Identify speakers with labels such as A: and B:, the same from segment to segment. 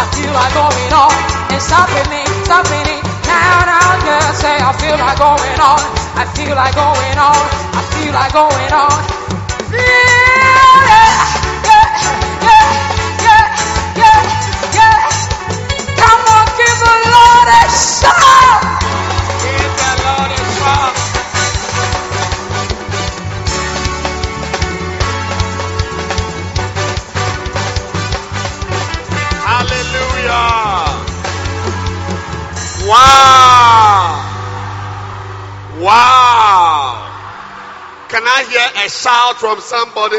A: I feel like going on and stopping me, stopping me. Now, now, yeah, say I feel like going on. I feel like going on. I feel like going on. Feel it. Yeah, yeah, yeah, yeah, yeah. Come on, give the Lord a shout.
B: Wow. Wow. Can I hear a shout from somebody?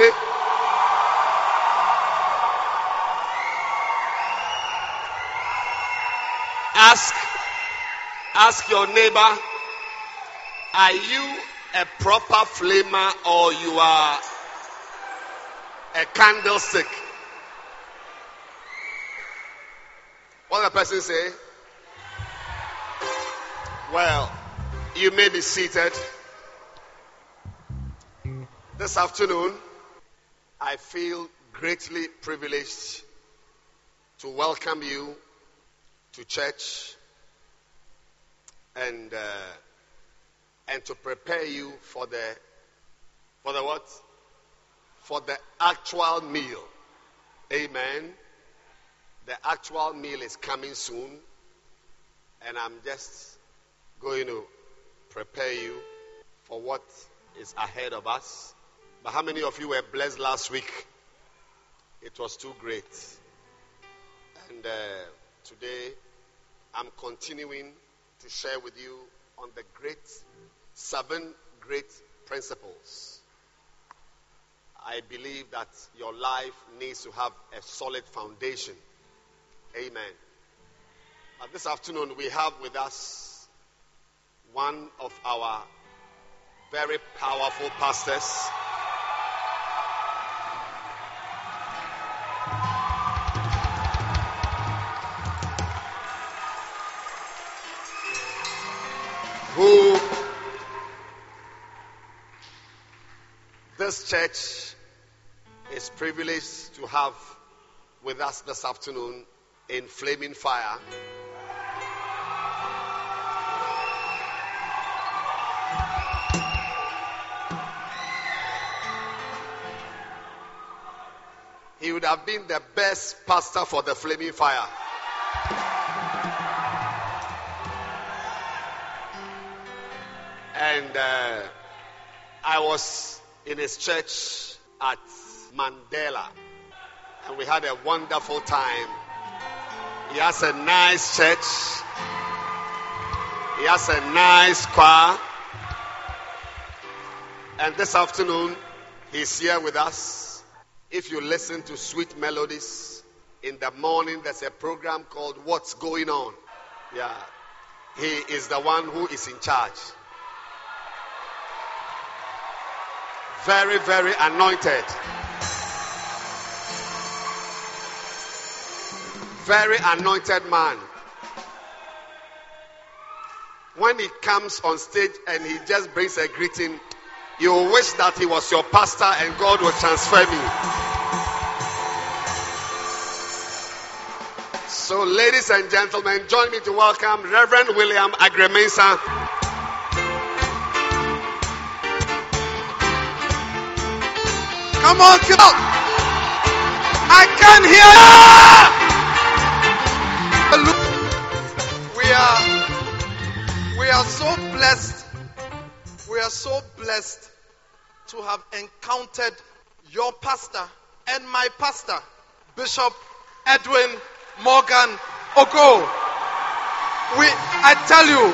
B: Ask ask your neighbor are you a proper flamer or you are a candlestick? What the person say? Well, you may be seated. This afternoon, I feel greatly privileged to welcome you to church and uh, and to prepare you for the for the what? For the actual meal. Amen. The actual meal is coming soon, and I'm just going to prepare you for what is ahead of us. But how many of you were blessed last week? It was too great. And uh, today, I'm continuing to share with you on the great seven great principles. I believe that your life needs to have a solid foundation. Amen. But this afternoon, we have with us one of our very powerful pastors. Who this church is privileged to have with us this afternoon in flaming fire. He would have been the best pastor for the flaming fire. And uh, I was in his church at Mandela, and we had a wonderful time. He has a nice church, he has a nice choir, and this afternoon he's here with us. If you listen to Sweet Melodies in the morning, there's a program called What's Going On. Yeah, he is the one who is in charge. Very, very anointed. Very anointed man. When he comes on stage and he just brings a greeting, you wish that he was your pastor and God will transfer me. So, ladies and gentlemen, join me to welcome Reverend William Agremensa. Come on, come on. I can hear.
C: We are we are so blessed. We are so blessed to have encountered your pastor and my pastor, Bishop Edwin Morgan Ogo. We I tell you,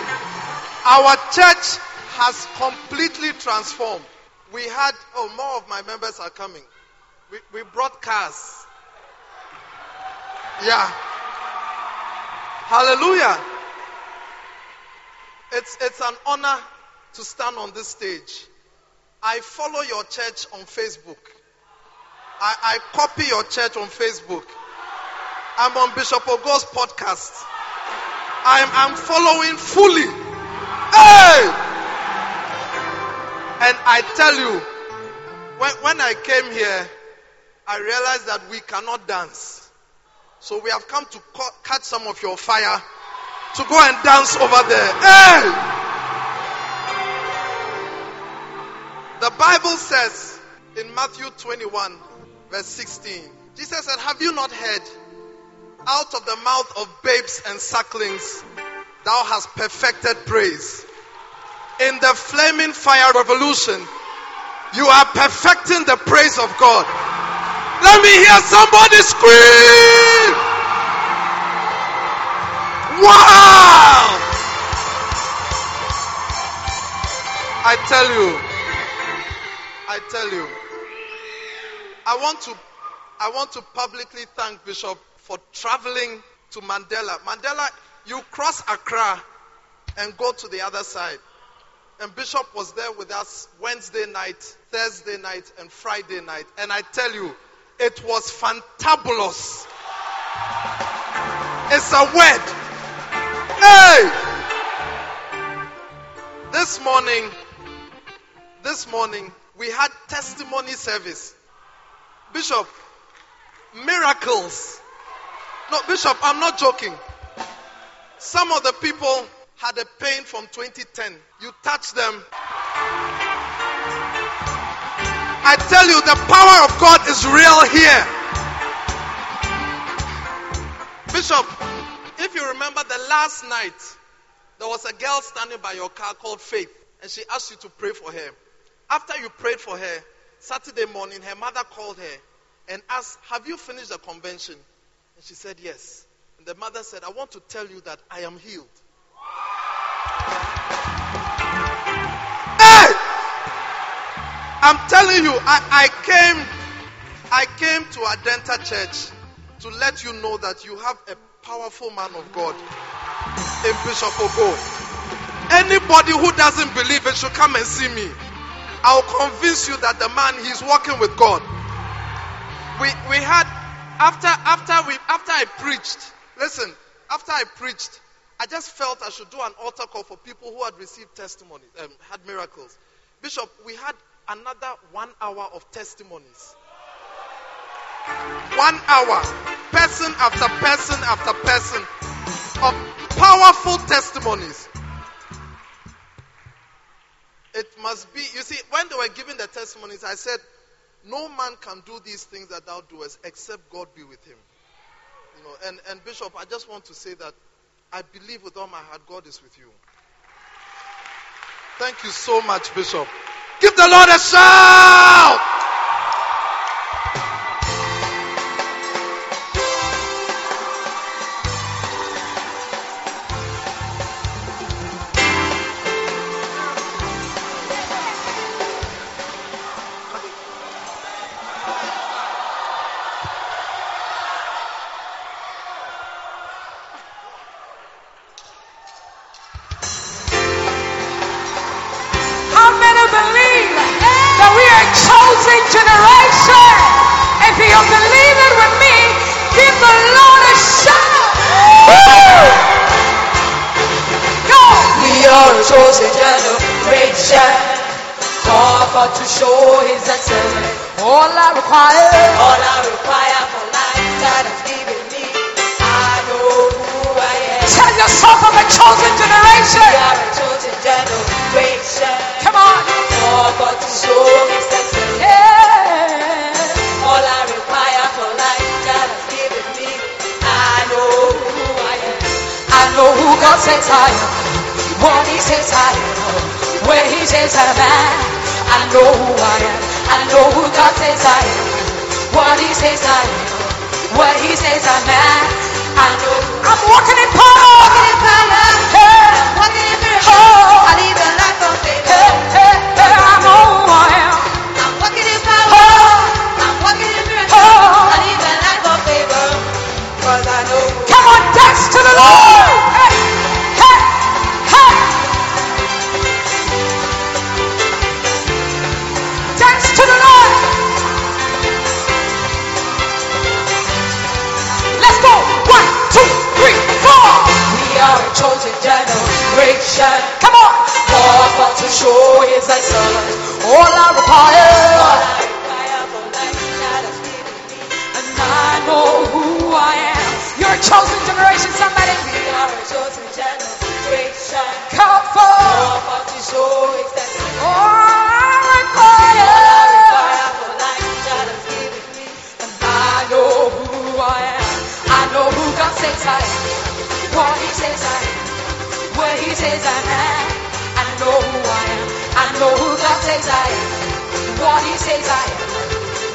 C: our church has completely transformed. We had, oh, more of my members are coming. We, we brought cars. Yeah. Hallelujah. It's, it's an honor to stand on this stage. I follow your church on Facebook. I, I copy your church on Facebook. I'm on Bishop Ogo's podcast. I'm, I'm following fully. Hey! And I tell you, when, when I came here, I realized that we cannot dance. So we have come to co- catch some of your fire to go and dance over there. Hey! The Bible says in Matthew 21, verse 16, Jesus said, Have you not heard? Out of the mouth of babes and sucklings, thou hast perfected praise. In the flaming fire revolution, you are perfecting the praise of God. Let me hear somebody scream! Wow! I tell you, I tell you, I want to, I want to publicly thank Bishop for traveling to Mandela. Mandela, you cross Accra and go to the other side. And Bishop was there with us Wednesday night, Thursday night, and Friday night. And I tell you, it was fantabulous. It's a word. Hey! This morning, this morning, we had testimony service. Bishop, miracles. No, Bishop, I'm not joking. Some of the people had a pain from 2010. You touch them. I tell you, the power of God is real here. Bishop, if you remember the last night, there was a girl standing by your car called Faith, and she asked you to pray for her. After you prayed for her, Saturday morning, her mother called her and asked, Have you finished the convention? And she said, Yes. And the mother said, I want to tell you that I am healed. Hey! I'm telling you, I, I came I came to Adenta Church to let you know that you have a powerful man of God in Bishop Ogo. Anybody who doesn't believe it should come and see me. I'll convince you that the man he's walking with God. We we had after after we after I preached. Listen, after I preached, I just felt I should do an altar call for people who had received testimonies, um, had miracles. Bishop, we had another one hour of testimonies. One hour, person after person after person, of powerful testimonies. Must be, you see, when they were giving the testimonies, I said, No man can do these things that thou doest except God be with him. You know, and, and Bishop, I just want to say that I believe with all my heart God is with you. Thank you so much, Bishop. Give the Lord a shout!
A: Chosen generation. Somebody
D: We are a chosen generation.
A: call for.
D: Called for to show His excellence.
A: Oh, I. I I am. I says I am. What He says I am. Where He says I'm at. I know who I am. I know who God says I am. What He says I am.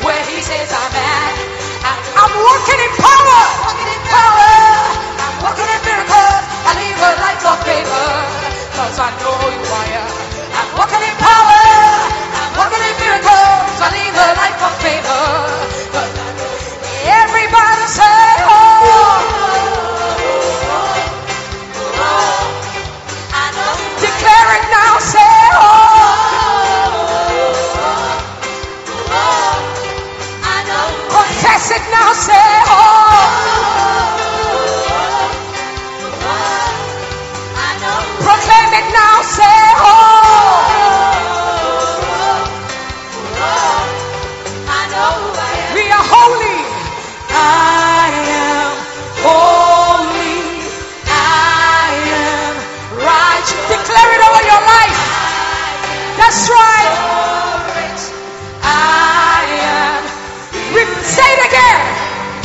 A: Where He says I'm at. I- I'm walking in power. It now, say, oh. Now say
D: hour
A: we are holy. I am holy. I am right. Declare it over your life. That's right. Say it again.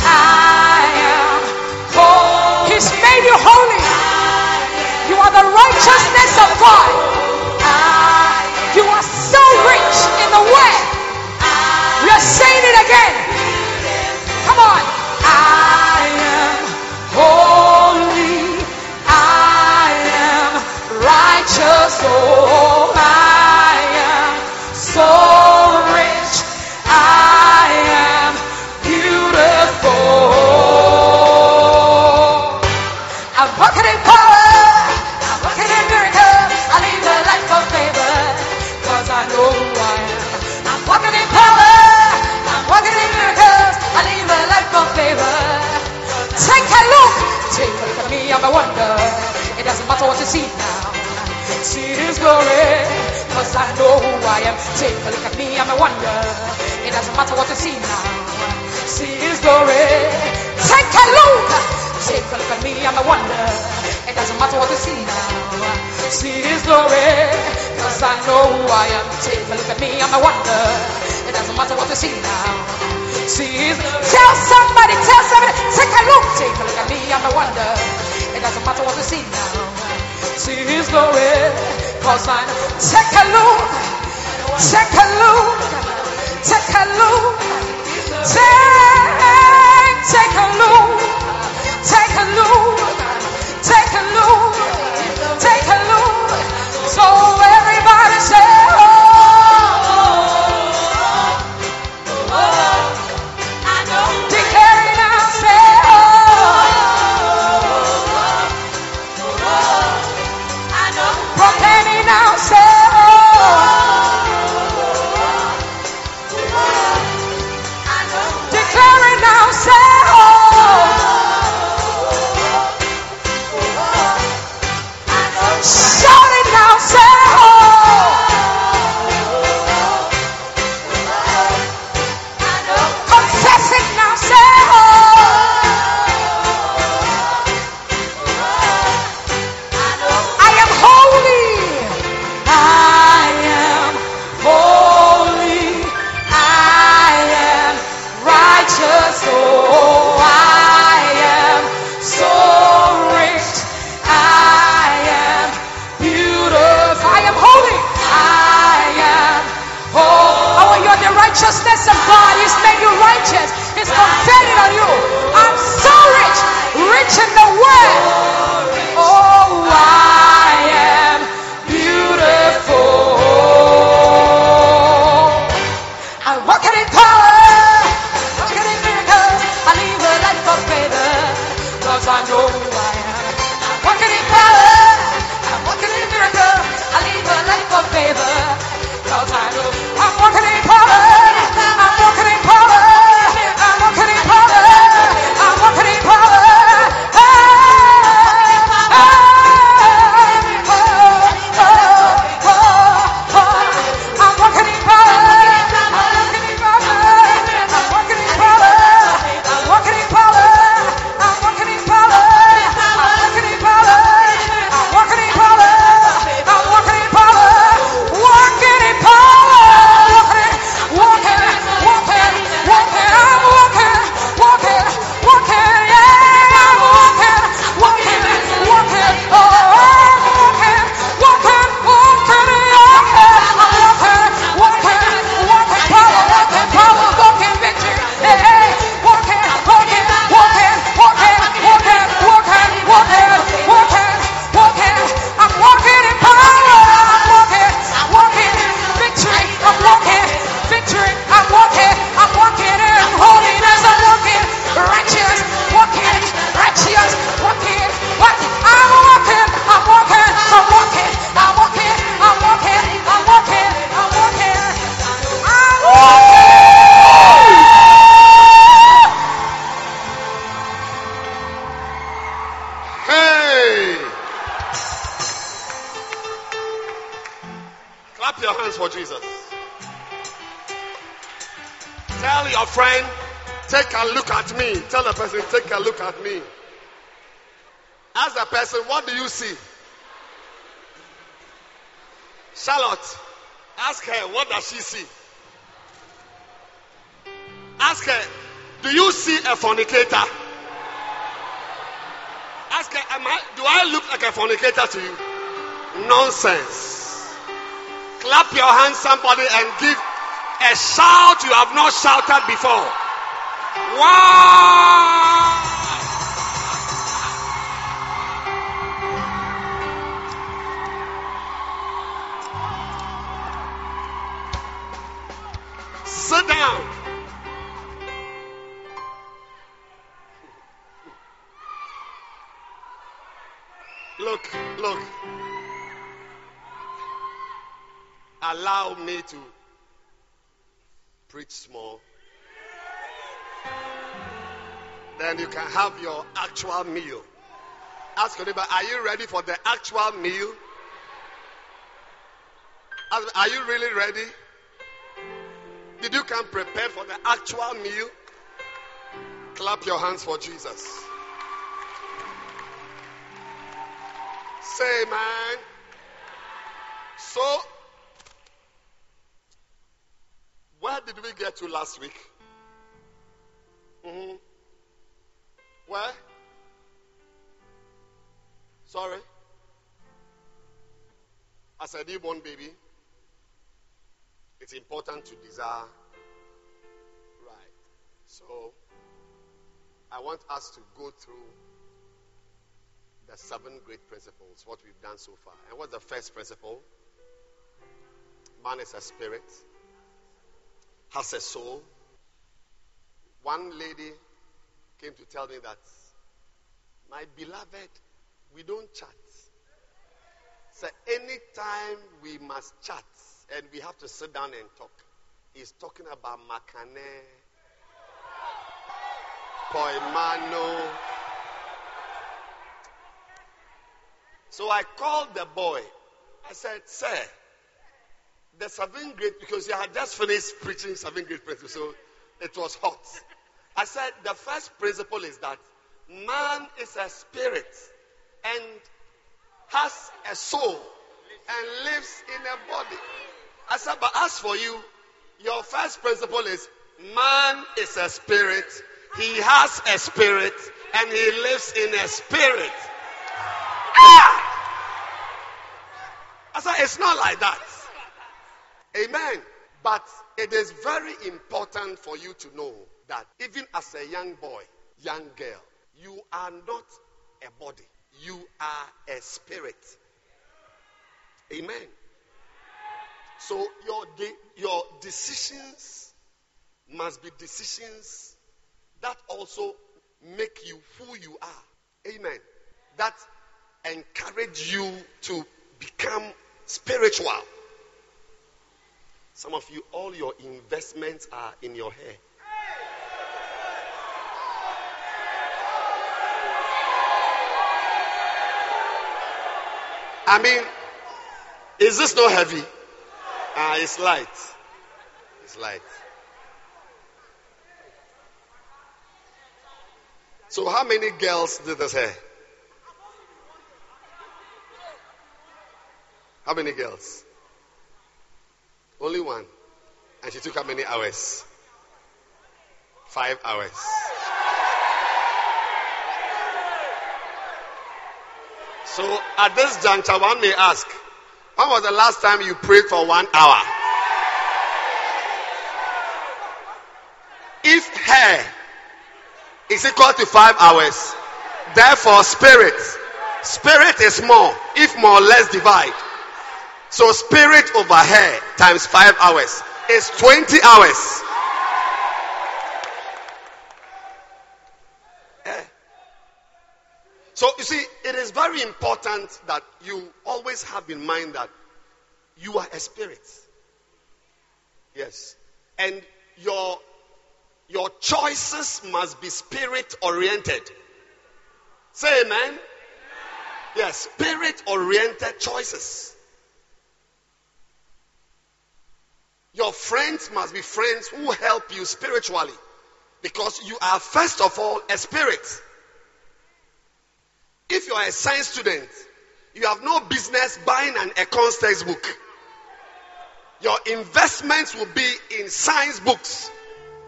A: I am holy. He's made you holy. The righteousness of God. Ah, you are so rich in the way. We are saying it again. Come on. I am holy. I am righteous. Oh, I Matter what you see now. See His glory. Cause I know who I am. Take a look at me. I'm a wonder. It doesn't matter what you see now. See His glory. Take a look. Take a look at me. I'm a wonder. It doesn't matter what you see now. See His glory. Cause I know who I am. Take a look at me. I'm a wonder. It doesn't matter what you see now. See His. Tell somebody. Tell somebody. Take a look. Take a look at me. I'm a wonder. It doesn't matter what you see now. See His glory. Cause I. Take a look. Take a look. Take a look. Take, take a look. Take a look. Take a look. Take a look. So
B: she see? Ask her, do you see a fornicator? Ask her, am I, do I look like a fornicator to you? Nonsense. Clap your hands, somebody, and give a shout you have not shouted before. Wow! Ready for the actual meal? Are you really ready? Did you come prepared for the actual meal? Clap your hands for Jesus. Say, man. So, where did we get to last week? hmm Where? Sorry? As a newborn baby, it's important to desire right. So, I want us to go through the seven great principles, what we've done so far. And what's the first principle? Man is a spirit, has a soul. One lady came to tell me that, my beloved, we don't chat. So anytime we must chat and we have to sit down and talk, he's talking about Makane, Poimano. So I called the boy. I said, Sir, the seven great, because he had just finished preaching seven great principles, so it was hot. I said, the first principle is that man is a spirit and has a soul and lives in a body. I said, but as for you, your first principle is man is a spirit, he has a spirit, and he lives in a spirit. Ah! I said, it's not like that. Amen. But it is very important for you to know that even as a young boy, young girl, you are not a body, you are a spirit. Amen. So your de- your decisions must be decisions that also make you who you are. Amen. That encourage you to become spiritual. Some of you, all your investments are in your hair. I mean, is this not heavy? Ah, it's light. It's light. So, how many girls did this hair? How many girls? Only one. And she took how many hours? Five hours. So at this juncture, one may ask, when was the last time you prayed for one hour? If hair is equal to five hours, therefore spirit, spirit is more. If more, less divide. So spirit over hair times five hours is 20 hours. So you see, it is very important that you always have in mind that you are a spirit. Yes. And your your choices must be spirit oriented. Say amen. Yes, spirit oriented choices. Your friends must be friends who help you spiritually. Because you are, first of all, a spirit. If you are a science student, you have no business buying an econs textbook. Your investments will be in science books,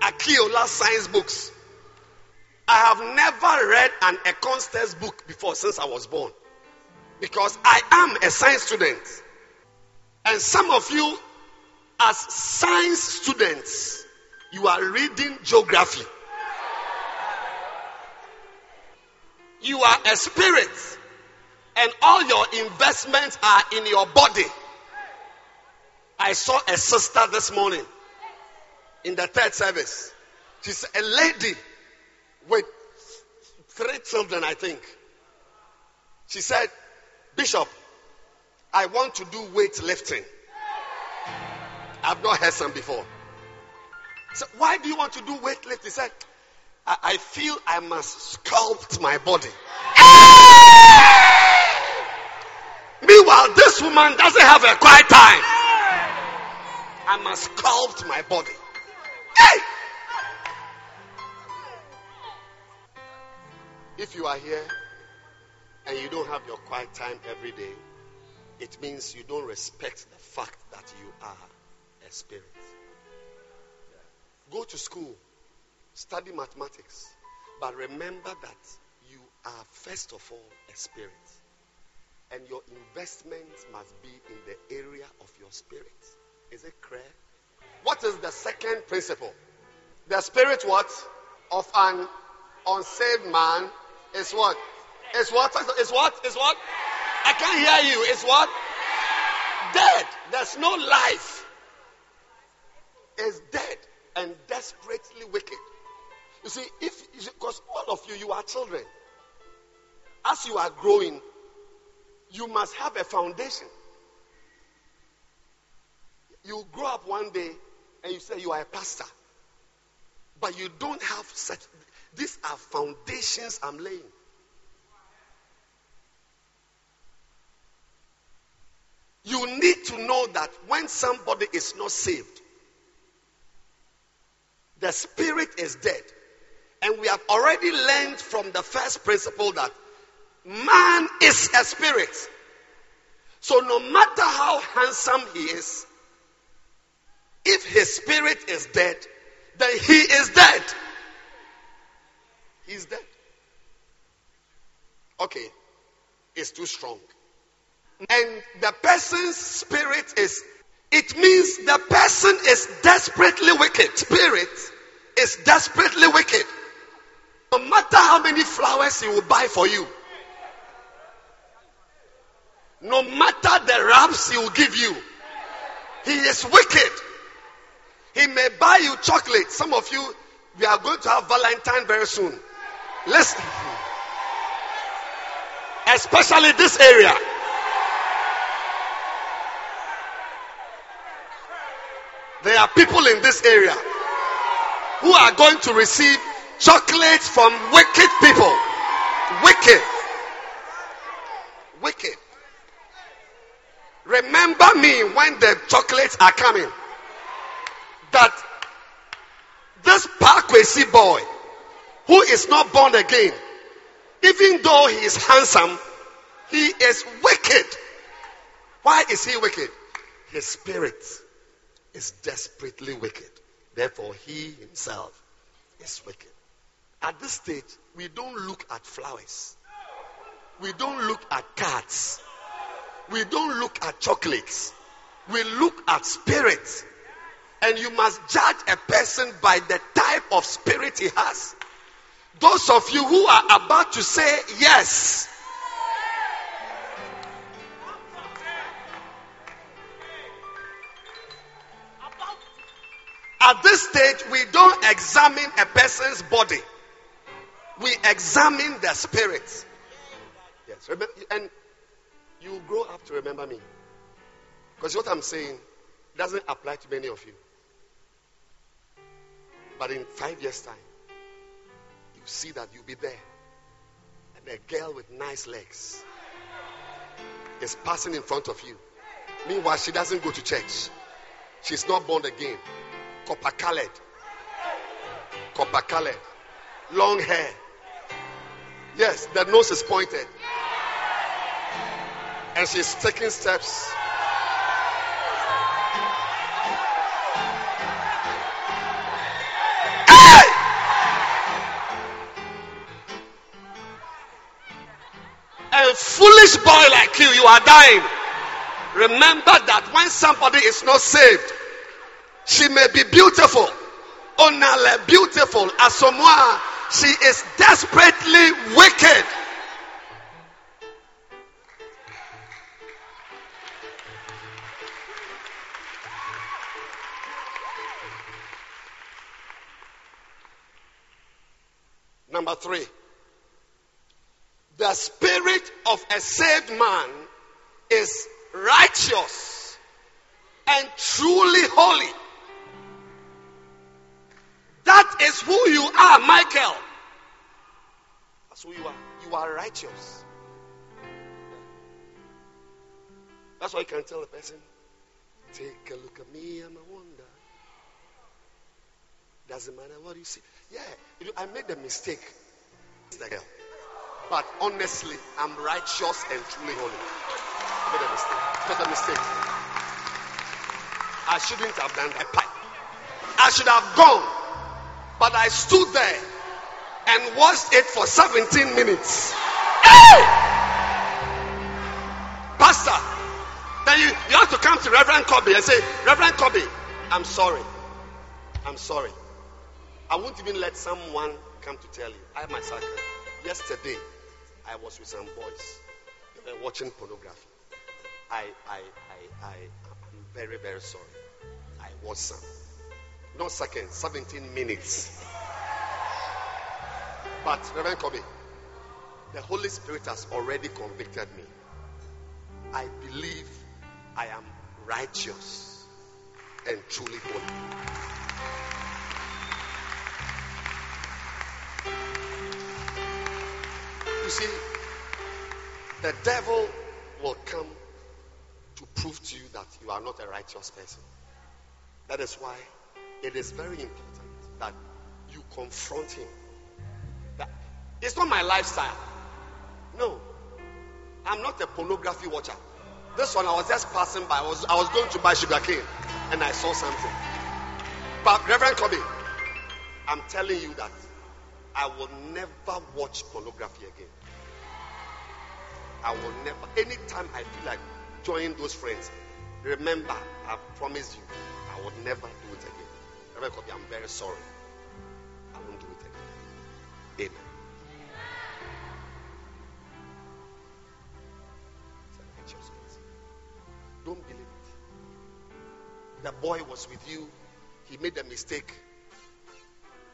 B: Aki-Ola science books. I have never read an econs textbook before since I was born. Because I am a science student. And some of you, as science students, you are reading geography. You are a spirit, and all your investments are in your body. I saw a sister this morning in the third service. She's a lady with three children, I think. She said, Bishop, I want to do weightlifting. I've not heard some before. So why do you want to do weightlifting? He said, I, I feel I must sculpt my body. Meanwhile, this woman doesn't have a quiet time. I must sculpt my body. Hey! If you are here and you don't have your quiet time every day, it means you don't respect the fact that you are a spirit. Go to school, study mathematics, but remember that you are first of all a spirit. And your investment must be in the area of your spirit. Is it clear? What is the second principle? The spirit what? Of an unsaved man is what? Is what? Is what? Is what? I can't hear you. Is what? Dead. There's no life. Is dead and desperately wicked. You see, if because all of you, you are children. As you are growing, you must have a foundation. You grow up one day and you say you are a pastor, but you don't have such. These are foundations I'm laying. You need to know that when somebody is not saved, the spirit is dead. And we have already learned from the first principle that man is a spirit. So no matter how handsome he is, if his spirit is dead, then he is dead. He's dead. Okay, it's too strong. And the person's spirit is, it means the person is desperately wicked. Spirit is desperately wicked. No matter how many flowers he will buy for you, no matter the wraps he will give you, he is wicked. He may buy you chocolate. Some of you, we are going to have Valentine very soon. Listen. Especially this area. There are people in this area who are going to receive chocolates from wicked people. Wicked. Wicked. Remember me when the chocolates are coming. That this Parkwesi boy, who is not born again, even though he is handsome, he is wicked. Why is he wicked? His spirit is desperately wicked. Therefore, he himself is wicked. At this stage, we don't look at flowers. We don't look at cards. We don't look at chocolates. We look at spirits. And you must judge a person by the type of spirit he has. Those of you who are about to say yes, At this stage, we don't examine a person's body. We examine their spirit. Yes, and you grow up to remember me. Because what I'm saying doesn't apply to many of you. But in five years' time, you see that you'll be there. And a girl with nice legs is passing in front of you. Meanwhile, she doesn't go to church. She's not born again. Copper colored. Copper colored. Long hair. Yes, the nose is pointed. And she's taking steps. A foolish boy like you, you are dying. Remember that when somebody is not saved, she may be beautiful. Onale beautiful. Asomoa, she is desperately wicked. Number three, the spirit of a saved man is righteous and truly holy. That is who you are, Michael. That's who you are. You are righteous. That's why you can tell a person, take a look at me, and I'm a wonder. Doesn't matter what you see. Yeah, you know, I made a mistake. But honestly, I'm righteous and truly holy. I made a mistake. Was a mistake. I shouldn't have done that. I should have gone. But I stood there and watched it for 17 minutes. Hey! Pastor, then you, you have to come to Reverend Kobe and say, Reverend Kobe, I'm sorry. I'm sorry. I won't even let someone come to tell you. I myself, yesterday, I was with some boys. They were watching pornography. I, I, I, I, I'm very, very sorry. I was some. Not seconds, 17 minutes. But, Reverend Kobe, the Holy Spirit has already convicted me. I believe I am righteous and truly holy. You see, the devil will come to prove to you that you are not a righteous person. That is why it is very important that you confront him. That it's not my lifestyle. No, I'm not a pornography watcher. This one I was just passing by. I was I was going to buy sugar cane and I saw something. But Reverend Kobe, I'm telling you that I will never watch pornography again. I will never. Anytime I feel like joining those friends, remember, I've promised you, I will never do. I'm very sorry. I won't do it again. Amen. Don't believe it. The boy was with you, he made a mistake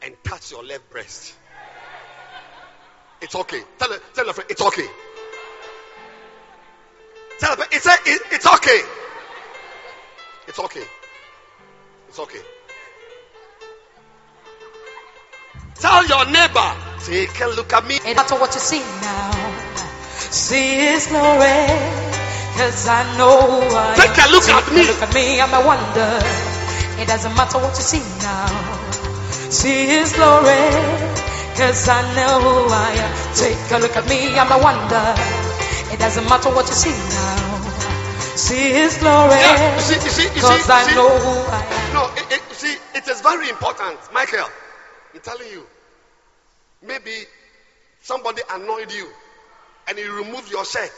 B: and touched your left breast. It's okay. Tell, her, tell your friend, it's okay. Tell her, it's, a, it, it's okay. It's okay. It's okay. Tell your neighbor, take a look at me.
A: It matter what you see now. See His glory. Cause I know who I
B: Take
A: am.
B: a look at me.
A: Look at me, I'm a wonder. It doesn't matter what you see now. See His glory. Cause I know who I am. Take a look at me, I'm a wonder. It doesn't matter what you see now. See His glory.
B: Yeah, you see, you see, you see,
A: Cause
B: you
A: I know who I am.
B: No, it, it, see, it is very important, Michael. I'm telling you. Maybe somebody annoyed you and you removed your shirt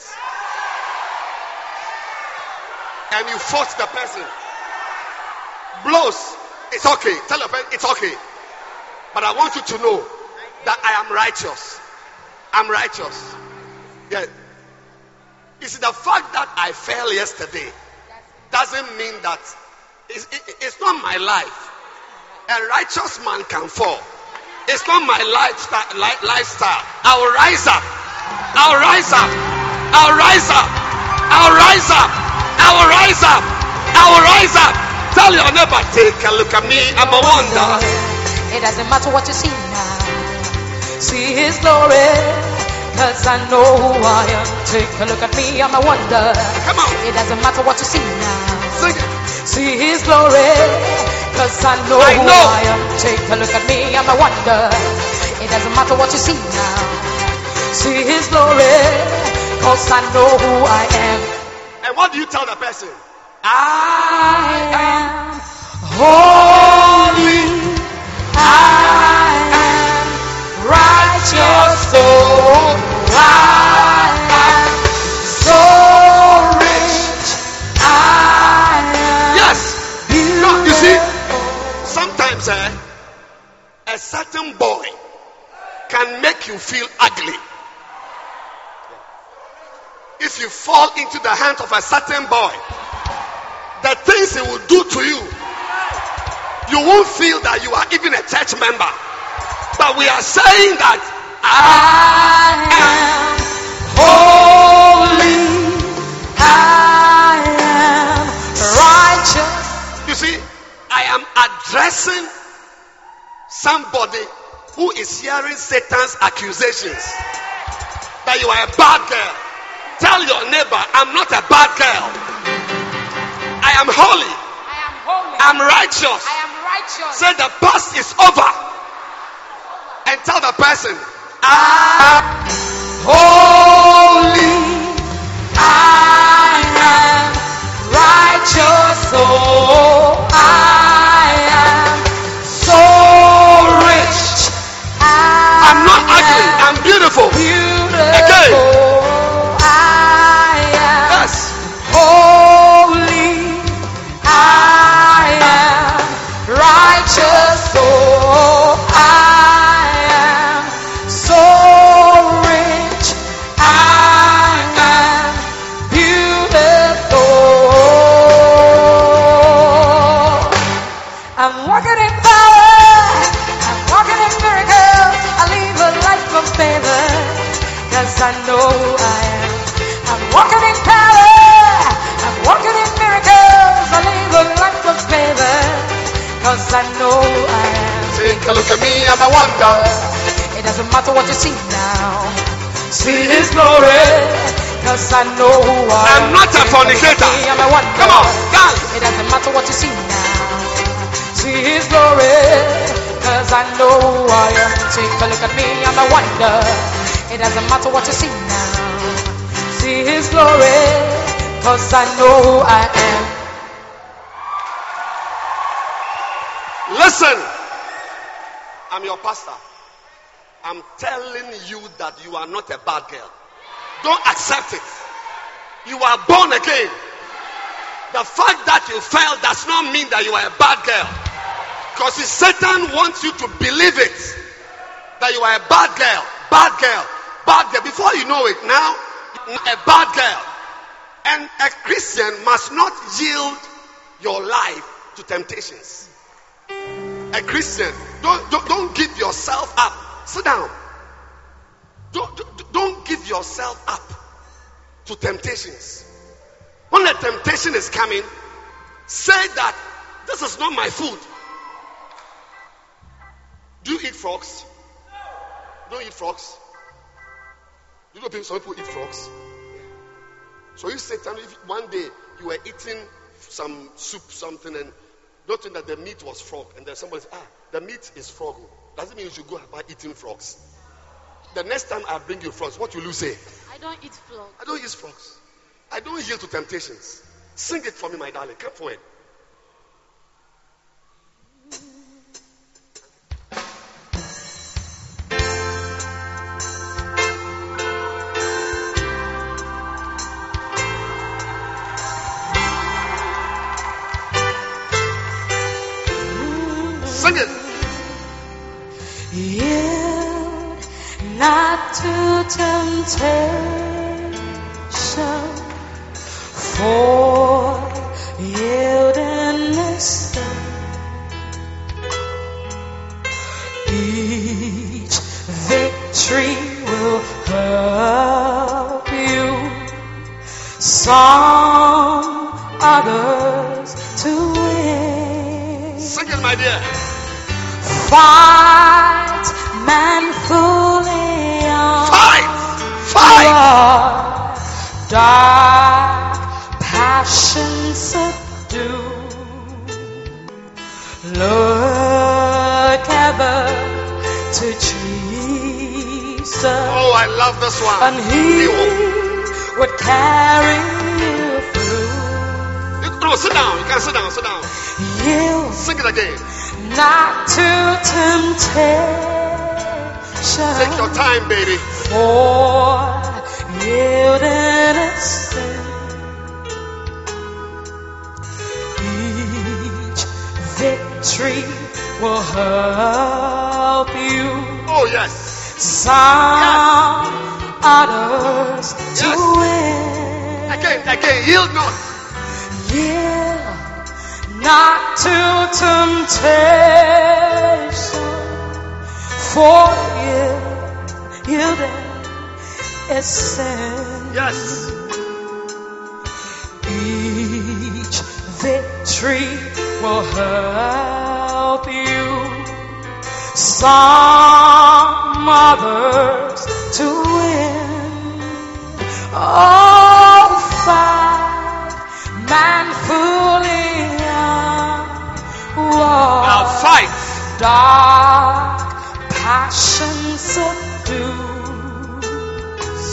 B: and you fought the person. Blows. It's okay. Tell your friend it's okay. But I want you to know that I am righteous. I'm righteous. Yeah. See, the fact that I fell yesterday doesn't mean that it's, it- it's not my life. A righteous man can fall. It's not my lifestyle. Li- lifestyle. I'll rise up. I'll rise up. I'll rise up. I'll rise up. I will rise up. I will rise up. Tell your neighbor, take a look at me. I'm a wonder.
A: It doesn't matter what you see now. See His glory. Cause I know who I am. Take a look at me, I'm a wonder.
B: Come on,
A: It doesn't matter what you see now.
B: sing it.
A: see His glory. Cause I know
B: I
A: who. I am. Take a look at me, I'm a wonder. It doesn't matter what you see now. See His glory. Cause I know who I am.
B: And what do you tell the person?
A: I am holy.
B: Certain boy can make you feel ugly. If you fall into the hands of a certain boy, the things he will do to you, you won't feel that you are even a church member. But we are saying that
A: I am holy. I am righteous.
B: You see, I am addressing somebody who is hearing Satan's accusations that you are a bad girl. Tell your neighbor, I'm not a bad girl. I am holy.
A: I am holy.
B: I'm righteous.
A: I am righteous.
B: Say the past is over. And tell the person, I
A: am holy. I'm a
B: wonder.
A: It doesn't matter what you see now. See His glory. Cause I know who I am.
B: I'm not a fornicator.
A: I'm a wonder.
B: Come on, dance.
A: It doesn't matter what you see now. See His glory. Cause I know who I am. Take a look at me, I'm a wonder. It doesn't matter what you see now. See His glory. Cause I know who I am.
B: Listen, I'm your pastor. I'm telling you that you are not a bad girl. Don't accept it. You are born again. The fact that you fell does not mean that you are a bad girl. Because Satan wants you to believe it. That you are a bad girl, bad girl, bad girl. Before you know it, now, a bad girl. And a Christian must not yield your life to temptations a Christian, don't, don't, don't give yourself up. Sit down. Don't, don't, give yourself up to temptations. When the temptation is coming, say that this is not my food. Do you eat frogs? No. Don't eat frogs. You know, people- some people eat frogs. So you if one day you were eating some soup, something, and don't think that the meat was frog, and then somebody says, ah, the meat is frog. Doesn't mean you should go about eating frogs. The next time I bring you frogs, what will you say?
E: I don't eat frogs.
B: I don't eat frogs. I don't yield to temptations. Sing it for me, my darling. Come forward.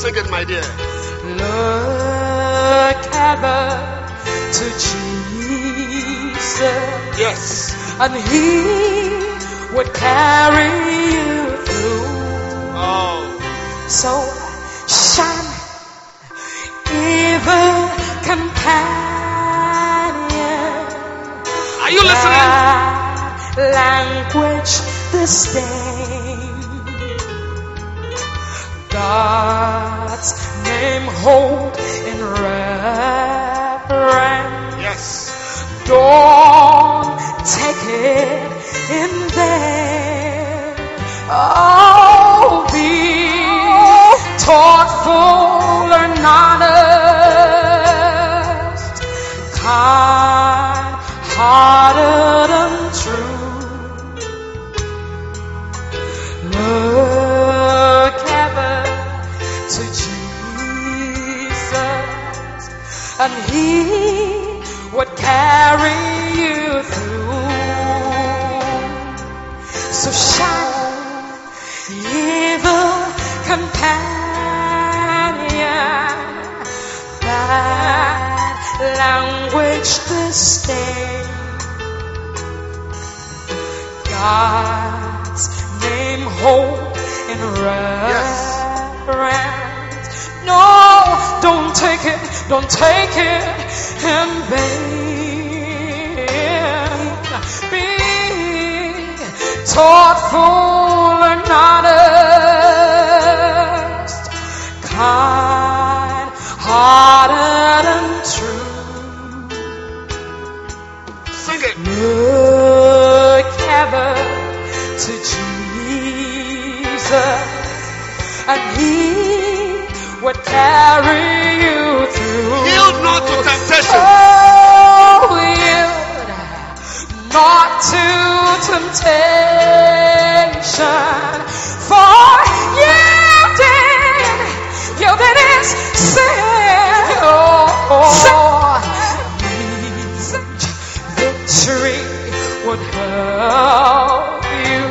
B: Sing it, my dear.
A: Look ever to Jesus,
B: Yes.
A: and He would carry you through.
B: Oh.
A: So shine, evil companion.
B: Are you listening?
A: Language disdain. God's name hold in reverence.
B: Yes.
A: Don't take it in vain. Oh, be thoughtful and honest, carry you through. So shine, evil companion, that language disdain. God's name hold in reverence. No, don't take it, don't take it in vain. Thoughtful and honest, kind hearted and true.
B: Sing it.
A: Look ever to Jesus, and He would carry you through.
B: Yield not to temptation.
A: Oh, yield not to temptation, for yielding, yielding is sin. Oh, victory would help you.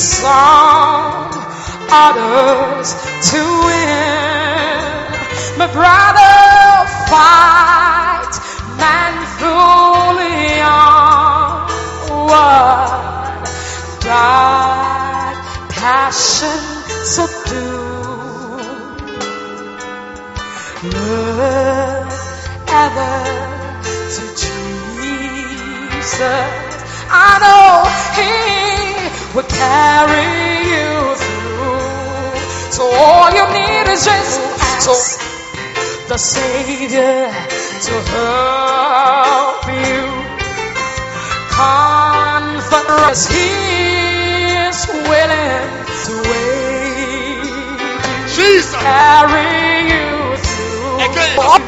A: Some others to win. My brother, fight subdue. Look ever to Jesus. I know He will carry you through. So all you need is just so the Savior to help you. Confidence He is willing to wait.
B: Jesus.
A: Carry you through.
B: Again.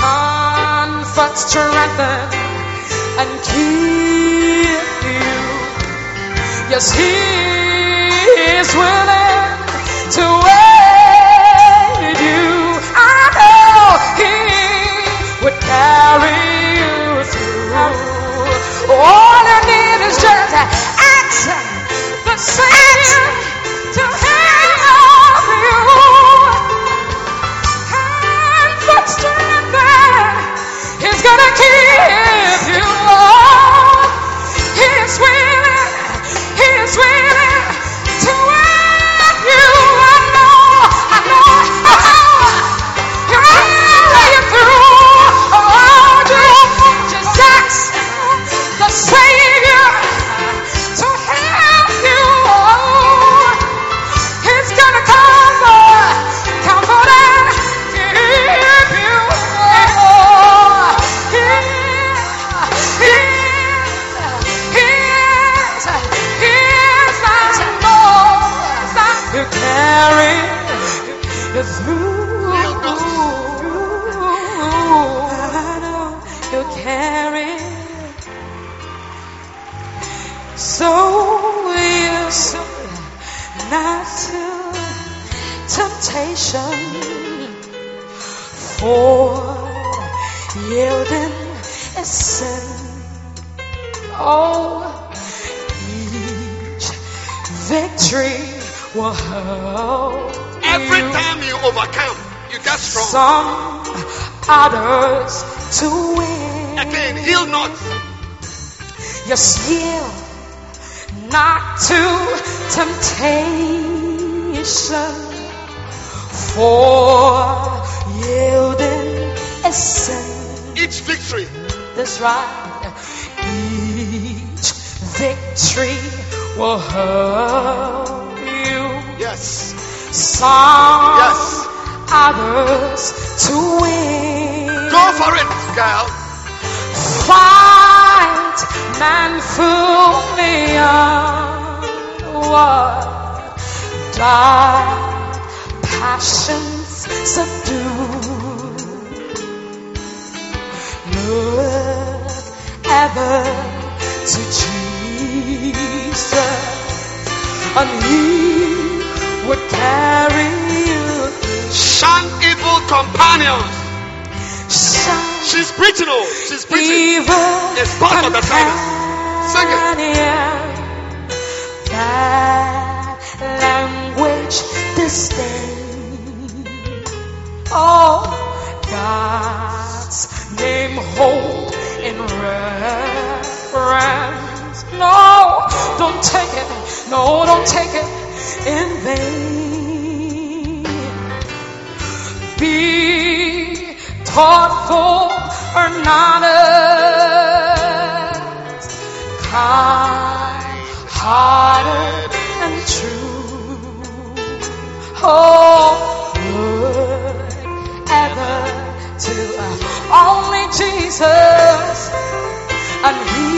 A: Comfort, strengthen, and keep you. Yes, He is willing to aid you. I know He would carry you through. All you need is just ask For
B: overcome, you get strong.
A: Some others to win.
B: Again, heal not.
A: Yes, yield not to temptation, for yielding is sin.
B: Each victory
A: That's right. Each victory will help you.
B: Yes.
A: Some
B: Yes.
A: Others to win.
B: Go for it, girl.
A: Fight manfully on what dark passions subdue. Look ever to Jesus, and He would carry.
B: Shun evil companions.
A: Shine
B: She's preaching, oh, she's preaching. It's part of the service. Sing it.
A: That language disdain. Oh, God's name hold in reverence. No, don't take it. No, don't take it in vain. Be thoughtful or honest, kind hearted and true. Oh, look ever to us. only Jesus, and He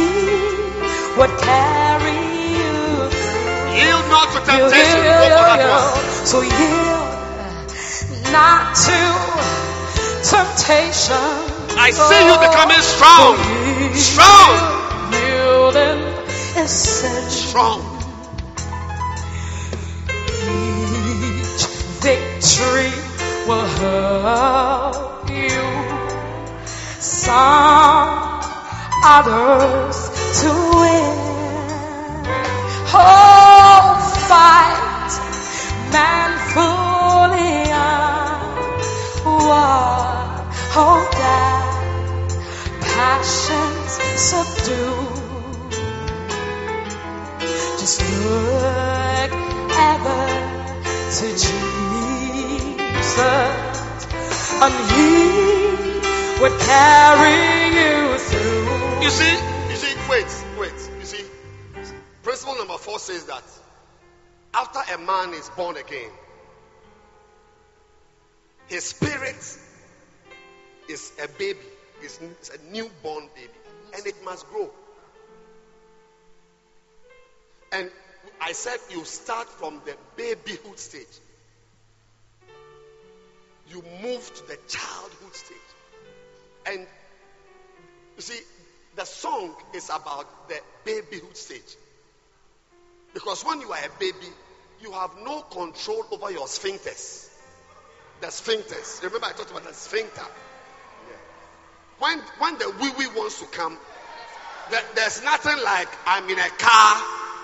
A: would carry you through.
B: Yield not to temptation.
A: yield,
B: Go for that
A: yield,
B: one.
A: yield. So yield not to temptation.
B: I see you becoming strong. Strong.
A: Yielding is sin.
B: Strong.
A: Each victory will help you. Some others to win. Oh, fight manfully He would carry you through.
B: You see, you see, wait, wait. You see, principle number four says that after a man is born again, his spirit is a baby, is a newborn baby, and it must grow. And I said you start from the babyhood stage. You move to the childhood stage. And you see, the song is about the babyhood stage. Because when you are a baby, you have no control over your sphincters. The sphincters. Remember, I talked about the sphincter. When, when the wee wee wants to come, there- there's nothing like I'm in a car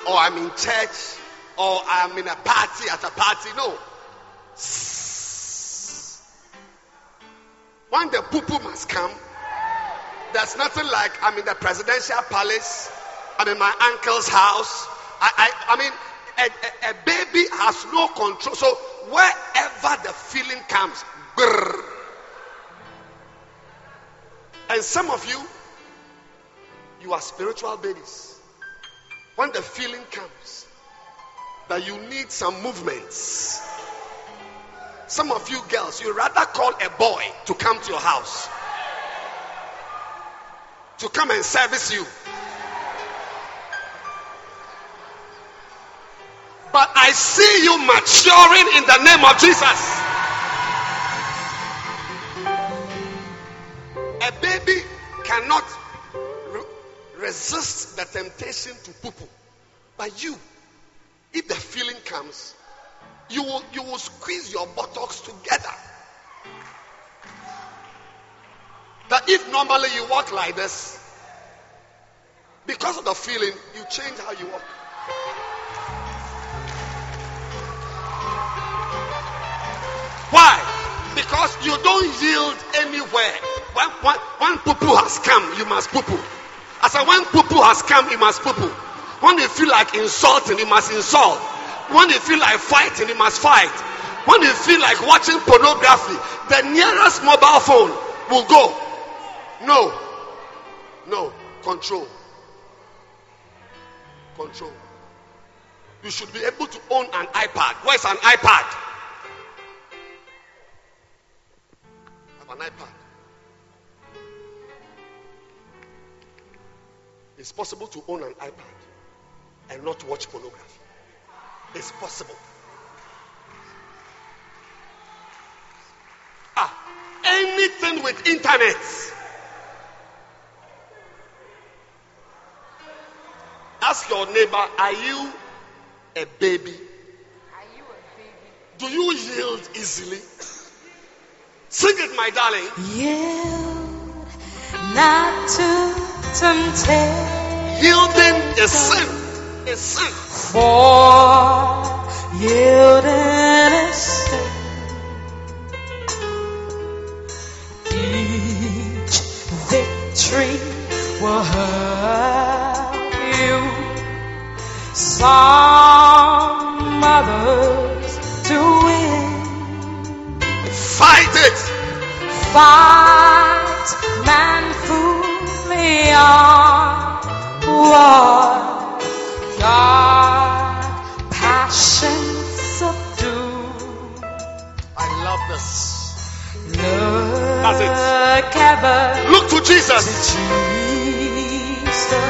B: or I'm in church or I'm in a party at a party. No. When the poo must come, there's nothing like I'm in the presidential palace, I'm in my uncle's house. I, I, I mean, a, a, a baby has no control. So wherever the feeling comes, brrr. and some of you, you are spiritual babies. When the feeling comes that you need some movements, some of you girls, you rather call a boy to come to your house to come and service you. But I see you maturing in the name of Jesus. A baby cannot re- resist the temptation to poo poo. But you, if the feeling comes, you will, you will squeeze your buttocks together. that if normally you walk like this, because of the feeling, you change how you walk. Why? Because you don't yield anywhere. When, when, when has come, you must poo poo. I when poo has come, you must poo. When you feel like insulting, you must insult. When you feel like fighting, you must fight. When you feel like watching pornography, the nearest mobile phone will go. No. No. Control. Control. You should be able to own an iPad. Where's an iPad? Have an iPad. It's possible to own an iPad and not watch pornography. It's possible. Ah, anything with internet. Ask your neighbor, are you a baby?
F: Are you a baby?
B: Do you yield easily? Sing it, my darling.
A: Yield not to temptation.
B: Yielding is sin. Is sin.
A: For yielding is sin. Each victory will help you. Some others to win.
B: Fight it.
A: Fight manfully on what God passion subdue.
B: I love this.
A: Look
B: Look to Jesus.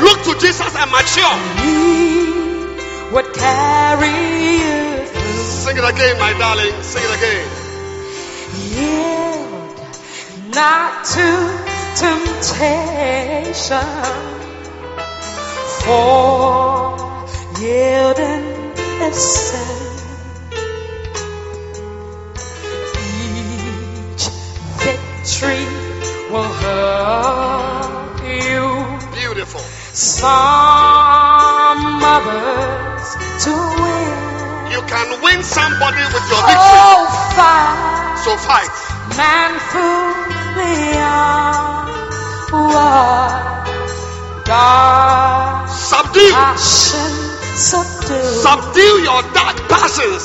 B: Look to Jesus and mature.
A: Would carry.
B: Sing it again, my darling. Sing it again.
A: Yield not to temptation, for yielding is sin. Each victory will help you.
B: Beautiful.
A: Some others to win.
B: You can win somebody with your oh, victory.
A: Oh, fight
B: So fight.
A: manfully on what God
B: Subdue.
A: passion subdue.
B: Subdue your dark passions.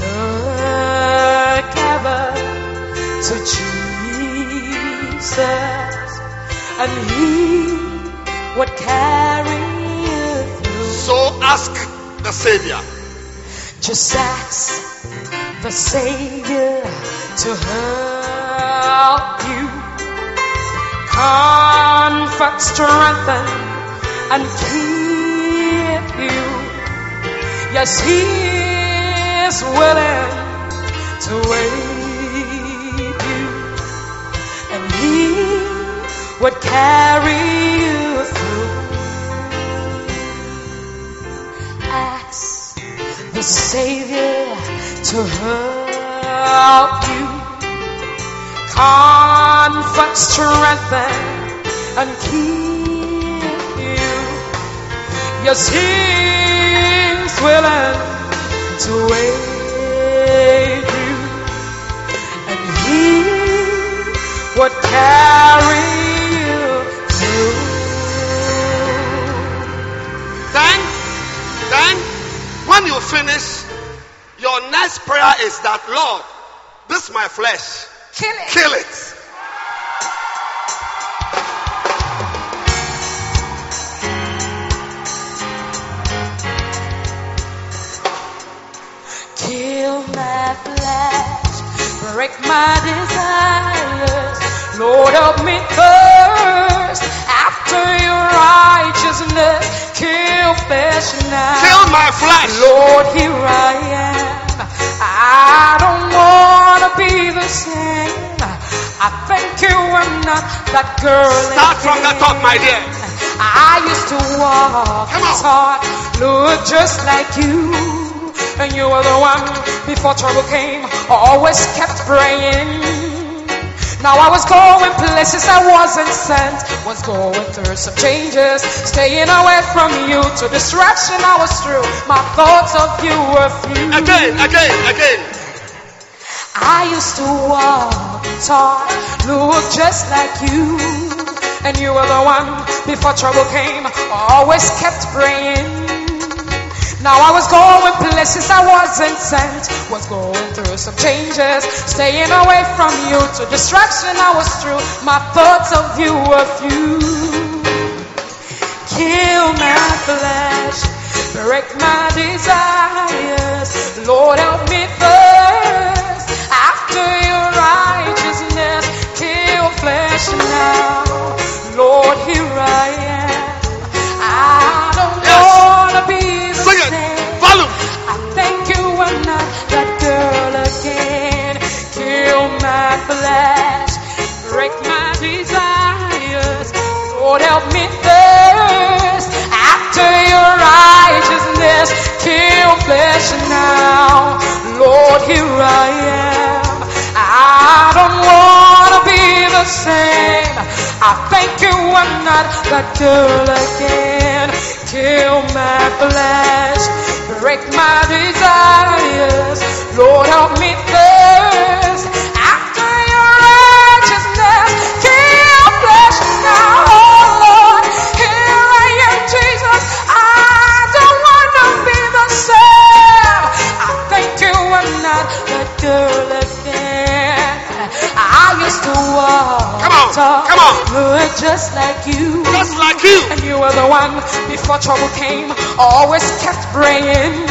A: Look ever to Jesus, and He would carry you through.
B: So ask the Savior.
A: Just ask the Savior to help you. Comfort, strengthen, and keep you. Yes, He is willing to aid you, and He would carry you through. Ask the Savior to help you. Comfort, strengthen, and keep. Yes, He's willing to wait you, and He would carry you through.
B: Then, then, when you finish, your next prayer is that, Lord, this is my flesh.
F: Kill it.
B: Kill it.
A: Break my desires. Lord, help me thirst after your righteousness. Kill flesh now.
B: Kill my flesh.
A: Lord, here I am. I don't want to be the same. I thank you were not that girl.
B: Start from the top, my dear.
A: I used to walk and talk, look just like you. And you were the one before trouble came, always kept praying. Now I was going places I wasn't sent. Was going through some changes. Staying away from you to distraction I was through. My thoughts of you were few.
B: Again, again, again.
A: I used to walk, talk, look just like you. And you were the one before trouble came. Always kept praying. Now I was going places I wasn't sent. Was going through some changes. Staying away from you to distraction I was through. My thoughts of you were few. Kill my flesh. Break my desires. Lord help me first. After your righteousness. Kill flesh now. Lord here I am. Flesh now. Lord, here I am. I don't wanna be the same. I thank you I'm not that girl again. Kill my flesh, break my desires. Lord, help me thirst girl again. I used to walk,
B: Come on,
A: talk,
B: come on.
A: look just like you.
B: Just like you.
A: And you were the one before trouble came, always kept praying.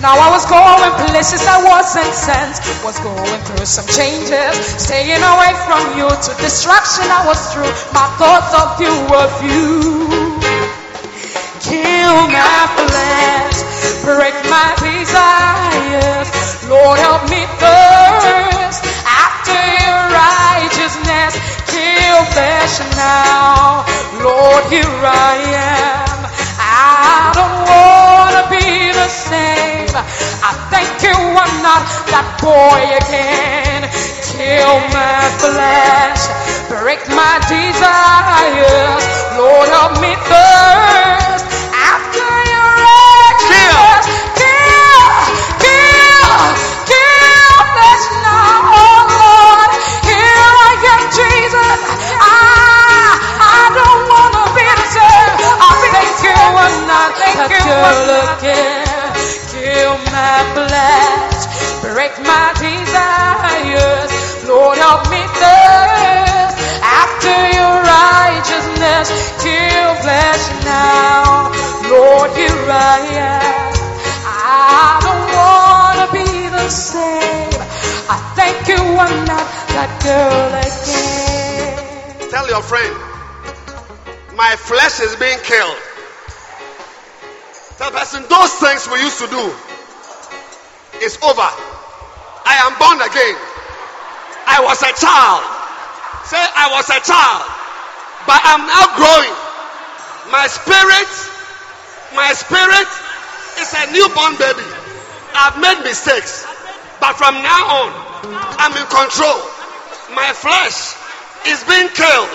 A: Now I was going places I wasn't sent, was going through some changes, staying away from you to distraction I was through. My thoughts of you were few. Kill my flesh, break my desires. Lord, help me thirst after your righteousness. Kill flesh now. Lord, here I am. I don't wanna be the same. I thank you I'm not that boy again. Kill my flesh, break my desires. Lord, help me thirst
B: things we used to do is over. I am born again. I was a child. Say, I was a child. But I'm now growing. My spirit, my spirit is a newborn baby. I've made mistakes. But from now on, I'm in control. My flesh is being killed.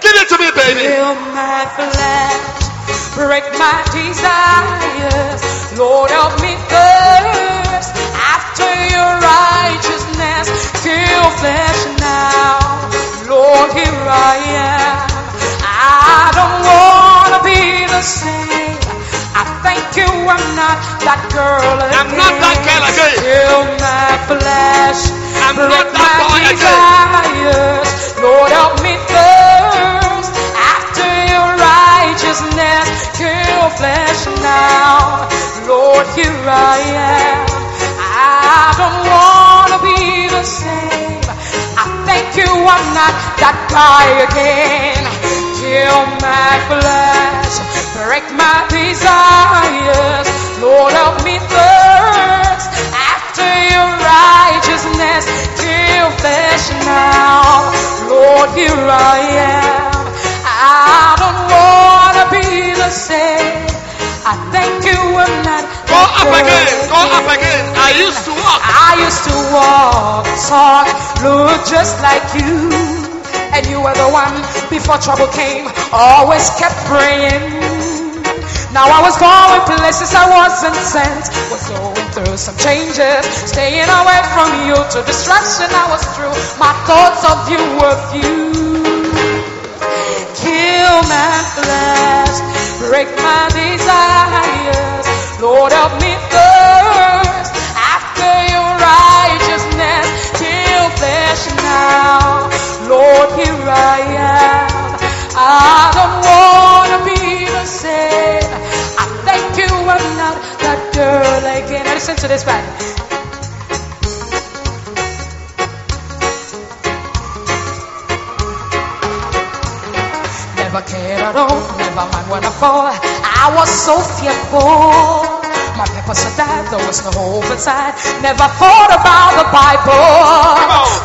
B: Give it to me, baby.
A: Kill my flesh, break my desires. Lord, help me thirst after your righteousness. Kill flesh now. Lord, here I am. I don't wanna be the same. I thank you I'm not that girl again.
B: I'm not that girl again.
A: Kill my flesh.
B: I'm not
A: break
B: that
A: my
B: boy again.
A: Lord, help me thirst righteousness. Kill flesh now. Lord, here I am. I don't wanna be the same. I thank you I'm not that guy again. Kill my flesh, break my desires. Lord, help me thirst after your righteousness. Kill flesh now. Lord, here I am. I don't wanna same. I thank you I'm not
B: Go up again. Go up again. You used to walk.
A: I used to walk, talk, look just like you. And you were the one before trouble came, always kept praying. Now I was going places I wasn't sent, was going through some changes, staying away from you to distraction I was through. My thoughts of you were few. Kill my flesh, break my desires. Lord help me thirst after your righteousness. Kill flesh now, Lord here I am. I don't wanna be the same. I thank you I'm not that girl again. Listen to this man. Never cared at all, never mind when I fall. I was so fearful. My purpose had died, there was no hope inside. Never thought about the Bible.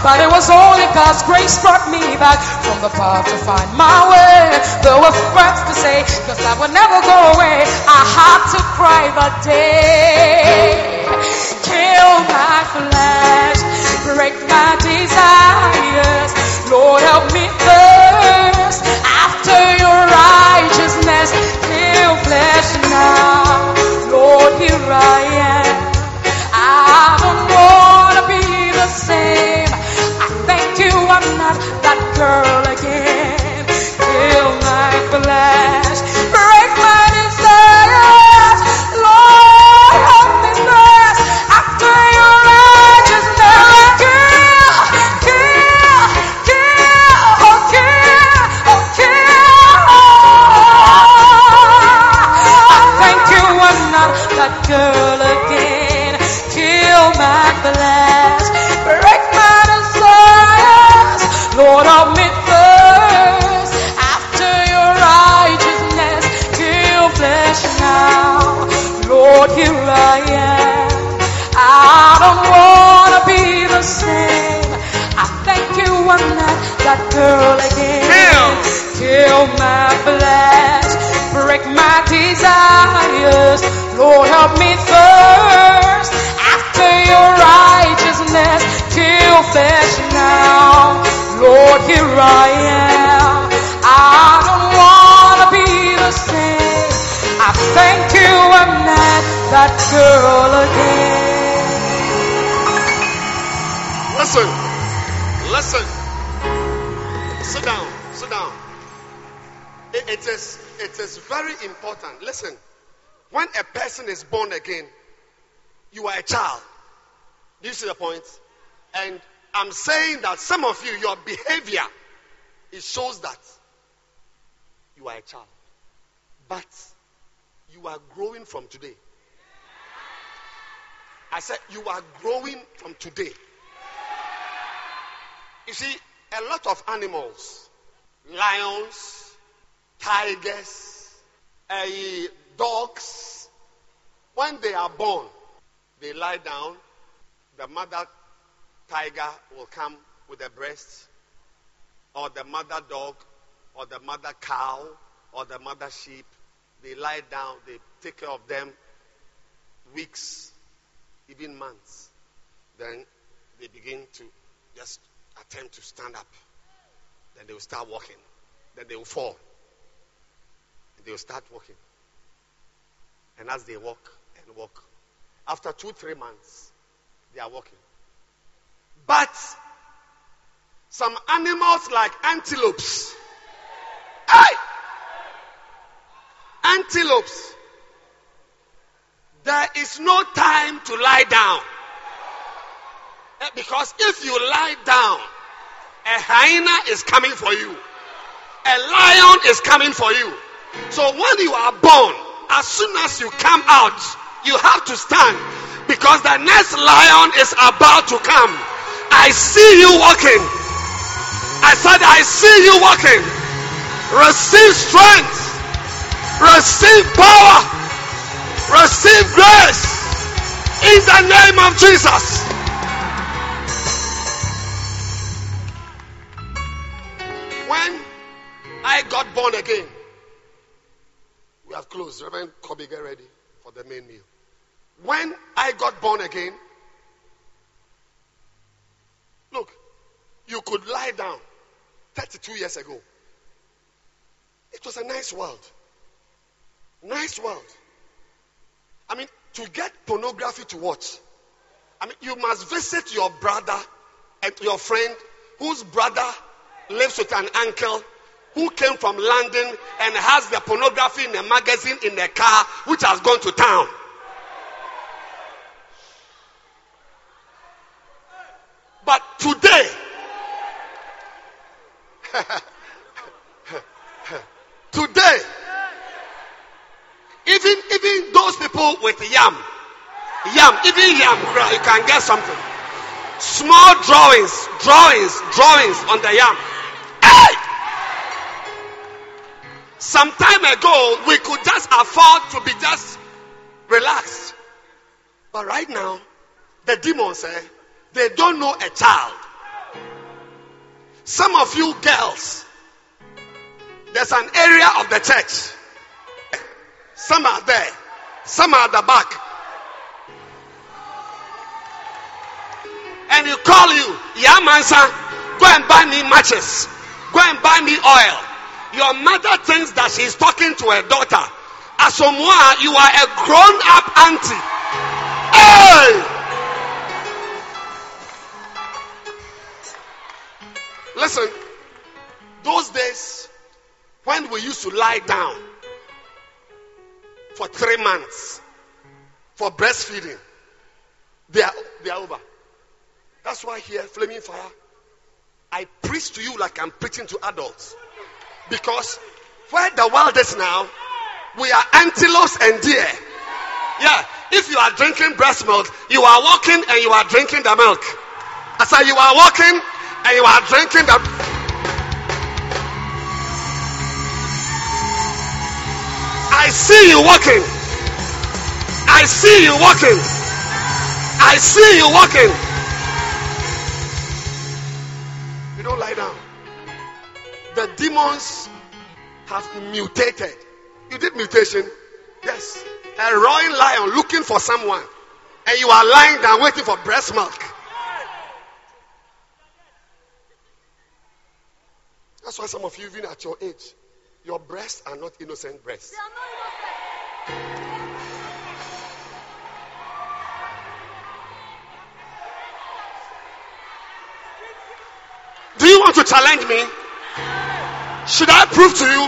A: But it was only God's grace brought me back from the path to find my way. There were friends to say, cause I would never go away. I had to cry the day. Kill my flesh, break my desires. Lord, help me thirst girl again. Kill my flesh, girl again. Kill. Kill my flesh, break my desires. Lord, help me thirst after your righteousness. Kill flesh now. Lord, here I am. I don't wanna be the same. I thank you, I'm not that girl again.
B: Listen. Listen. Sit down. Sit down. It- is it is very important. Listen. When a person is born again, you are a child. Do you see the point? And I'm saying that some of you, your behavior, it shows that you are a child. But you are growing from today. I said you are growing from today. You see, a lot of animals, lions, tigers, eh, dogs, when they are born, they lie down. The mother tiger will come with the breast, or the mother dog, or the mother cow, or the mother sheep. They lie down, they take care of them weeks, even months. Then they begin to just attempt to stand up. Then they will start walking. Then they will fall. They will start walking. And as they walk and walk, after two, three months, they are walking. But some animals like antelopes, hey! Antelopes, there is no time to lie down. Eh, Because if you lie down, a hyena is coming for you. A lion is coming for you. So when you are born, as soon as you come out, you have to stand because the next lion is about to come. I see you walking. I said, I see you walking. Receive strength. Receive power. Receive grace. In the name of Jesus. I got born again. We have closed. Reverend Kobe, get ready for the main meal. When I got born again, look, you could lie down 32 years ago. It was a nice world. Nice world. I mean, to get pornography to watch, I mean, you must visit your brother and your friend whose brother lives with an uncle who came from London and has the pornography in a magazine in a car which has gone to town. But today, today, even even those people with yam, yam, even yam, you can get something. Small drawings, drawings, drawings on the yam. Some time ago, we could just afford to be just relaxed. But right now, the demons say they don't know a child. Some of you girls, there's an area of the church. Some are there, some are at the back. And you call you, yeah, man, son, go and buy me matches, go and buy me oil. Your mother thinks that she's talking to her daughter. Asomwa, you are a grown up auntie. Hey! Listen, those days when we used to lie down for three months for breastfeeding, they are, they are over. That's why here, Flaming Fire, I preach to you like I'm preaching to adults. Because where the world is now, we are antelopes and deer. Yeah, if you are drinking breast milk, you are walking and you are drinking the milk. I say you are walking and you are drinking the. I see you walking. I see you walking. I see you walking. You don't lie down. The demons have mutated. You did mutation? Yes. A roaring lion looking for someone. And you are lying down waiting for breast milk. That's why some of you, even at your age, your breasts are not innocent breasts. Do you want to challenge me? Should I prove to you?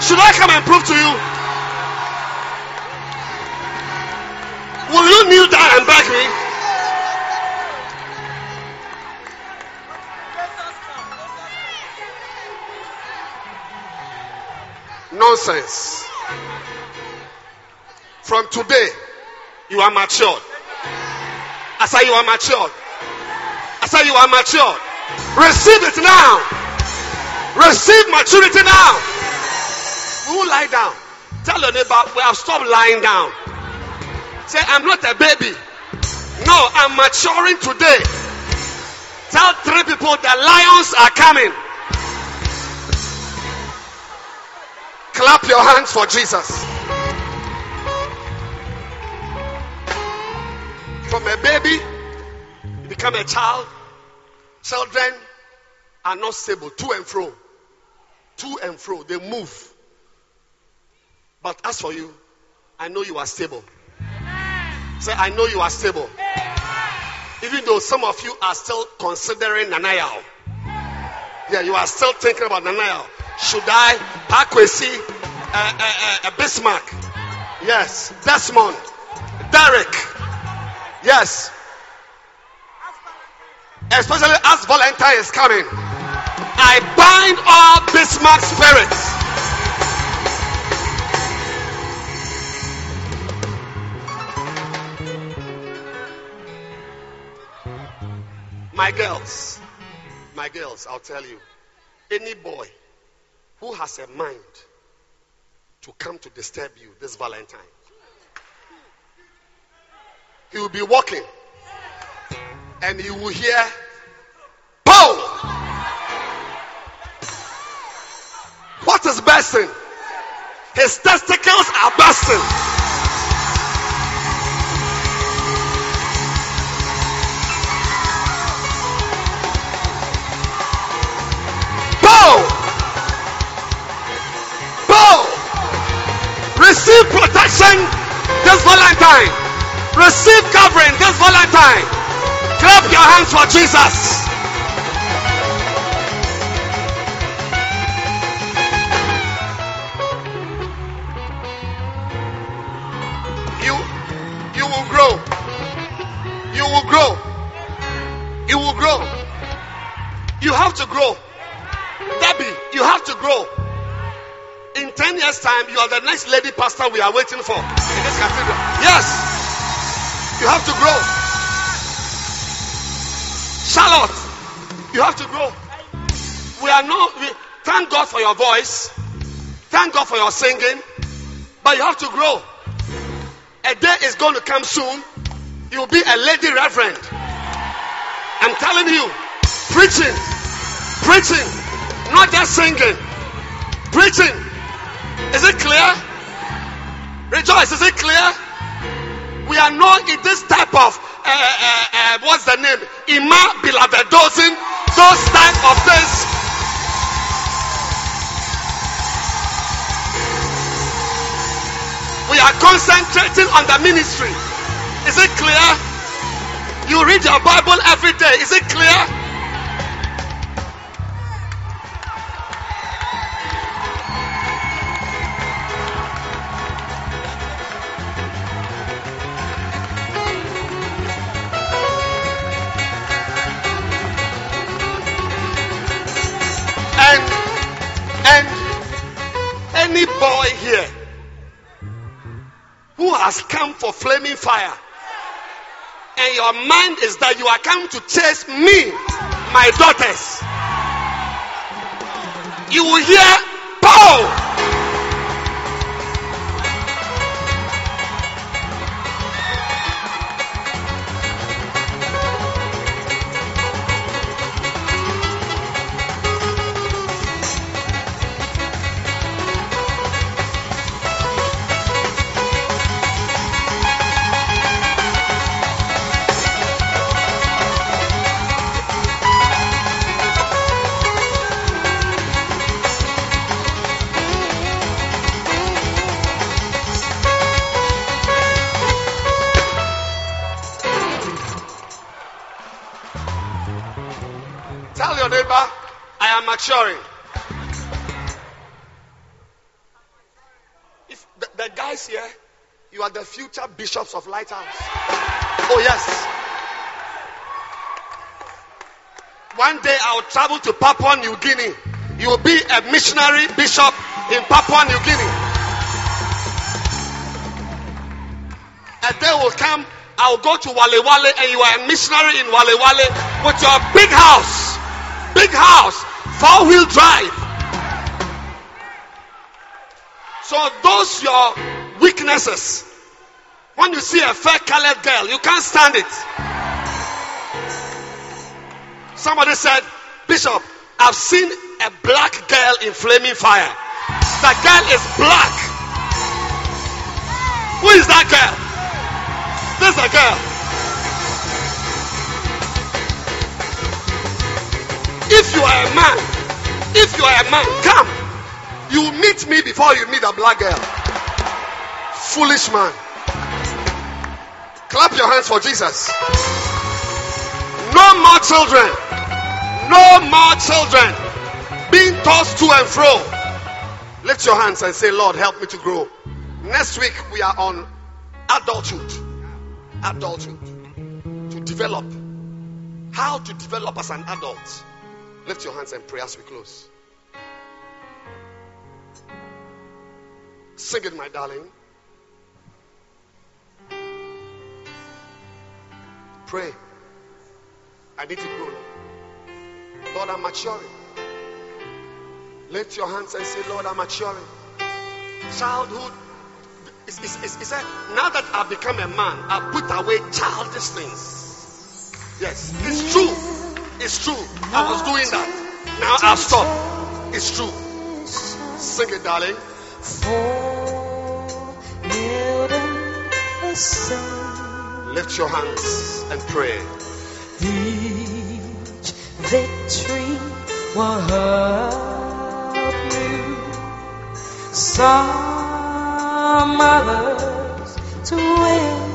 B: Should I come and prove to you? Will you kneel down and beg me? Nonsense. From today, you are matured. I say you are matured. I say you are matured. Receive it now. Receive maturity now. We will lie down. Tell your neighbor, we have stopped lying down. Say, I'm not a baby. No, I'm maturing today. Tell three people the lions are coming. Clap your hands for Jesus. From a baby, you become a child. Children are not stable, to and fro. To and fro, they move. But as for you, I know you are stable. Say, I know you are stable. Even though some of you are still considering Nana Yaw. Yeah, you are still thinking about Nana Yaw. Should I? Paa Kwesi, uh, uh, uh, Bismarck. Yes. Desmond. Derek. Yes. Especially as Valentine is coming. I bind all Bismarck spirits. My girls, my girls, I'll tell you, any boy who has a mind to come to disturb you this Valentine, he will be walking and he will hear, What is bursting? His testicles are bursting. Bow! Bow! Receive protection this Valentine. Receive covering this Valentine. Clap your hands for Jesus. To grow. Debbie, you have to grow. In 10 years' time, you are the next lady pastor we are waiting for in this cathedral. Yes. You have to grow. Charlotte, you have to grow. We are not, we, thank God for your voice. Thank God for your singing. But you have to grow. A day is going to come soon. You'll be a lady reverend. I'm telling you, preaching, preaching, not just singing, preaching. Is it clear? Rejoice, is it clear? We are not in this type of, uh, uh, uh, what's the name? Ima beloved dozen, those type of things. We are concentrating on the ministry. Is it clear? You read your Bible every day. Is it clear? Any boy here who has come for flaming fire and your mind is that you are coming to chase me, my daughters, you will hear pow. Tell your neighbor, I am maturing. If the, the guys here, you are the future bishops of Lighthouse. Oh, yes. One day I'll travel to Papua New Guinea. You will be a missionary bishop in Papua New Guinea. A day will come, I'll go to Wale Wale and you are a missionary in Wale Wale with your big house. Big house, four wheel drive. So those your weaknesses. When you see a fair colored girl, you can't stand it. Somebody said, Bishop, I've seen a black girl in flaming fire. The girl is black. Who is that girl? This is a girl. Are a man, if you are a man, come. You meet me before you meet a black girl. Foolish man. Clap your hands for Jesus. No more children. No more children being tossed to and fro. Lift your hands and say, Lord, help me to grow. Next week we are on adulthood. Adulthood. To develop. How to develop as an adult. Lift your hands and pray as we close. Sing it, my darling. Pray. I need to grow. Lord, I'm maturing. Lift your hands and say, Lord, I'm maturing. Childhood. is, it's, it's, it's a, now that I've become a man, I put away childish things. Yes, it's true. It's true. I was doing that. Now I stop. It's true. Sing it, darling. Lift your hands and pray.
D: Each victory will help. Some others to win.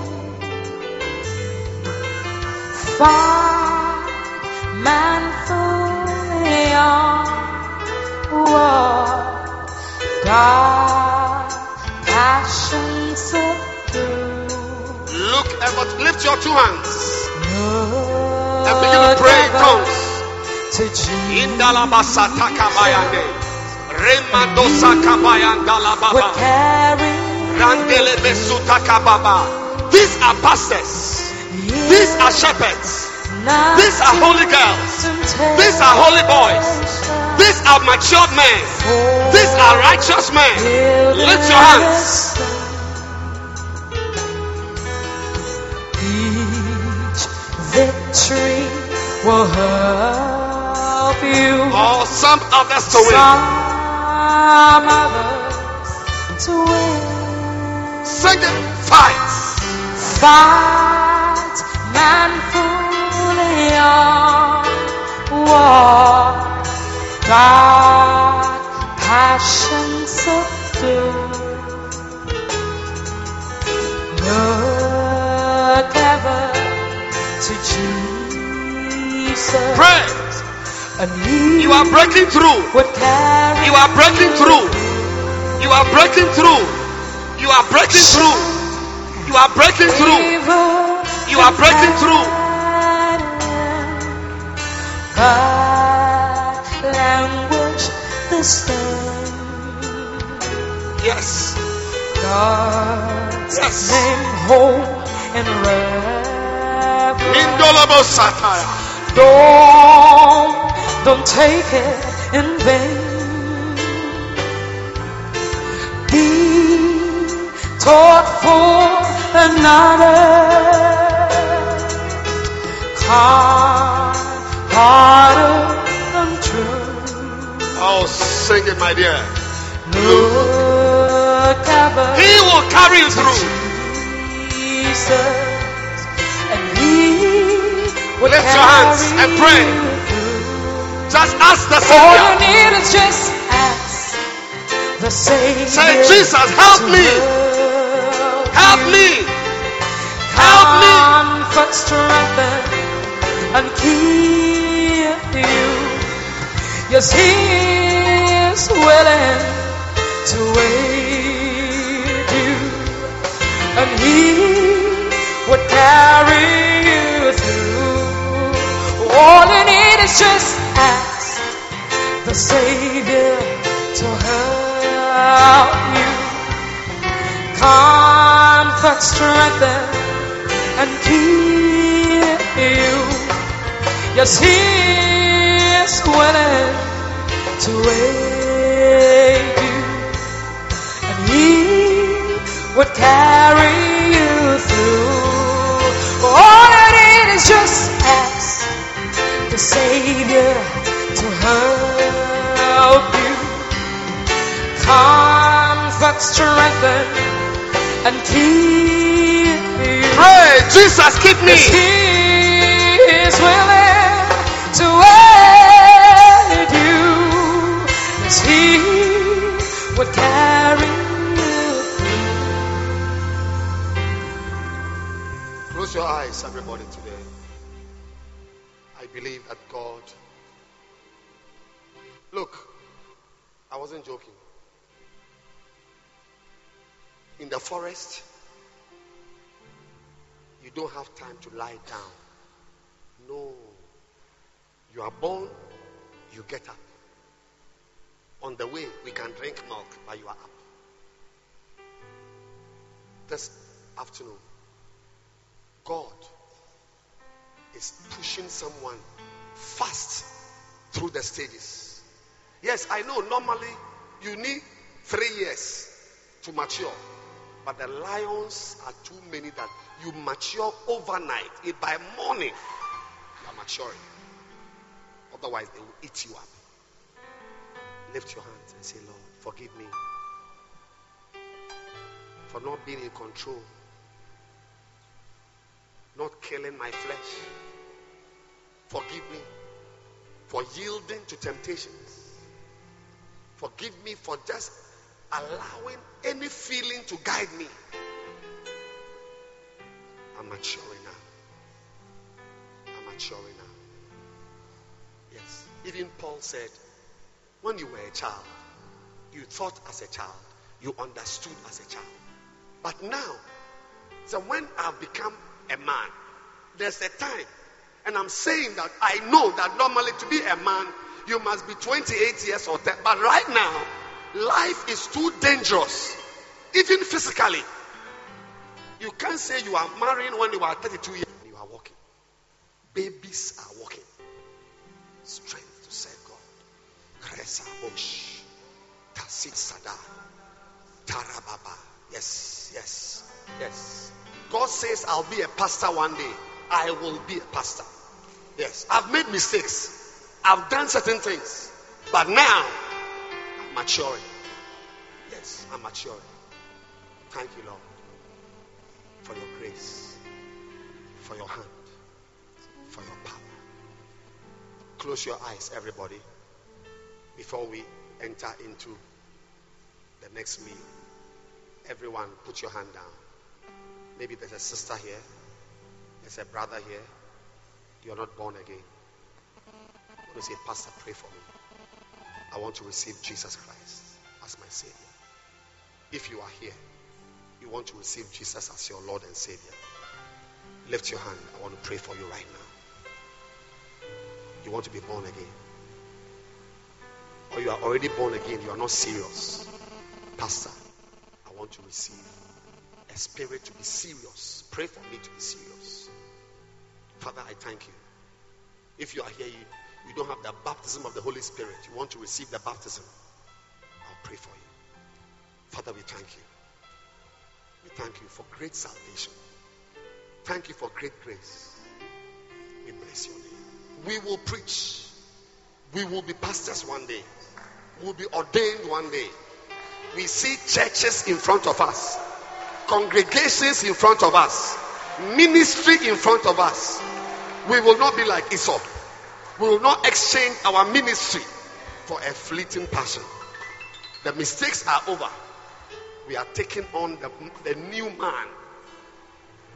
B: Lift your two hands and begin to pray in tongues.
A: to Jesus.
B: Indalabasata kabayande. Remandosa kabayandala baba. Randele besuta kababa. These are pastors. These are shepherds. These are holy girls. These are holy boys. These are matured men. These are righteous men. Lift your hands.
A: Victory will help you.
B: Or some others to win.
A: Some others to win.
B: Sing it. Fight.
A: Fight manfully on what God passion subdue. Look ever to
B: Pray. You are breaking through. You are breaking through. You are breaking through. You are breaking through. You are breaking through. You are breaking through.
A: Language.
B: Yes.
A: God's
B: Yes.
A: name hold and reverence.
B: Indolabo satire.
A: Don't, don't take it in vain. Be taught for another. Kind hearted and true.
B: Oh, sing it, my dear.
A: Look ever
B: He will carry you through.
A: Jesus, and He will
B: Lift your hands and pray. Just ask the
A: All you
B: Savior.
A: need is just ask the Savior.
B: Say, Jesus, help me.
A: help
B: Help me. Help me.
A: Comfort, strengthen, and keep you. Yes, He is willing to just ask the Savior to help you. Comfort, strengthen, and keep you. Yes, He is willing to aid you, and He would carry you through. All need is just the Savior to help you. Comfort, strengthen, and keep you.
B: Pray. Jesus, keep me.
A: He is willing to aid you. Yes, He would carry you.
B: Close your eyes, everybody, today. Believe that God. Look, I wasn't joking. In the forest, you don't have time to lie down. No. You are born, you get up. On the way, we can drink milk, but you are up. This afternoon, God is pushing someone fast through the stages. Yes, I know normally you need three years to mature, but the lions are too many that you mature overnight. If by morning you are maturing, otherwise they will eat you up. Lift your hands and say, Lord, forgive me for not being in control not killing my flesh. Forgive me for yielding to temptations. Forgive me for just allowing any feeling to guide me. I'm maturing now. I'm maturing now. Yes. Even Paul said, when you were a child, you thought as a child, you understood as a child. But now, so when I've become a man, there's a time, and I'm saying that I know that normally to be a man, you must be 28 years or 10. But right now, life is too dangerous, even physically. You can't say you are marrying when you are 32 years. You are walking. Babies are walking. Strength to serve God. Kresa Osh. Tasit Sada. Tarababa. Yes, yes, yes. God says, I'll be a pastor one day. I will be a pastor. Yes. I've made mistakes. I've done certain things. But now, I'm maturing. Yes, I'm maturing. Thank you, Lord, for your grace, for your hand, for your power. Close your eyes, everybody, before we enter into the next meal. Everyone, put your hand down. Maybe there's a sister here, there's a brother here. You're not born again. I want to say, Pastor, pray for me. I want to receive Jesus Christ as my Savior. If you are here, you want to receive Jesus as your Lord and Savior, lift your hand. I want to pray for you right now. You want to be born again. Or you are already born again, you are not serious. Pastor, I want to receive a spirit to be serious. Pray for me to be serious. Father, I thank you. If you are here, you, you don't have the baptism of the Holy Spirit, you want to receive the baptism, I'll pray for you. Father, we thank you. We thank you for great salvation. Thank you for great grace. We bless your name. We will preach. We will be pastors one day. We will be ordained one day. We see churches in front of us, congregations in front of us, ministry in front of us. We will not be like Esau. We will not exchange our ministry for a fleeting passion. The mistakes are over. We are taking on the, the new man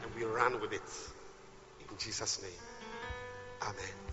B: and we run with it. In Jesus' name. Amen.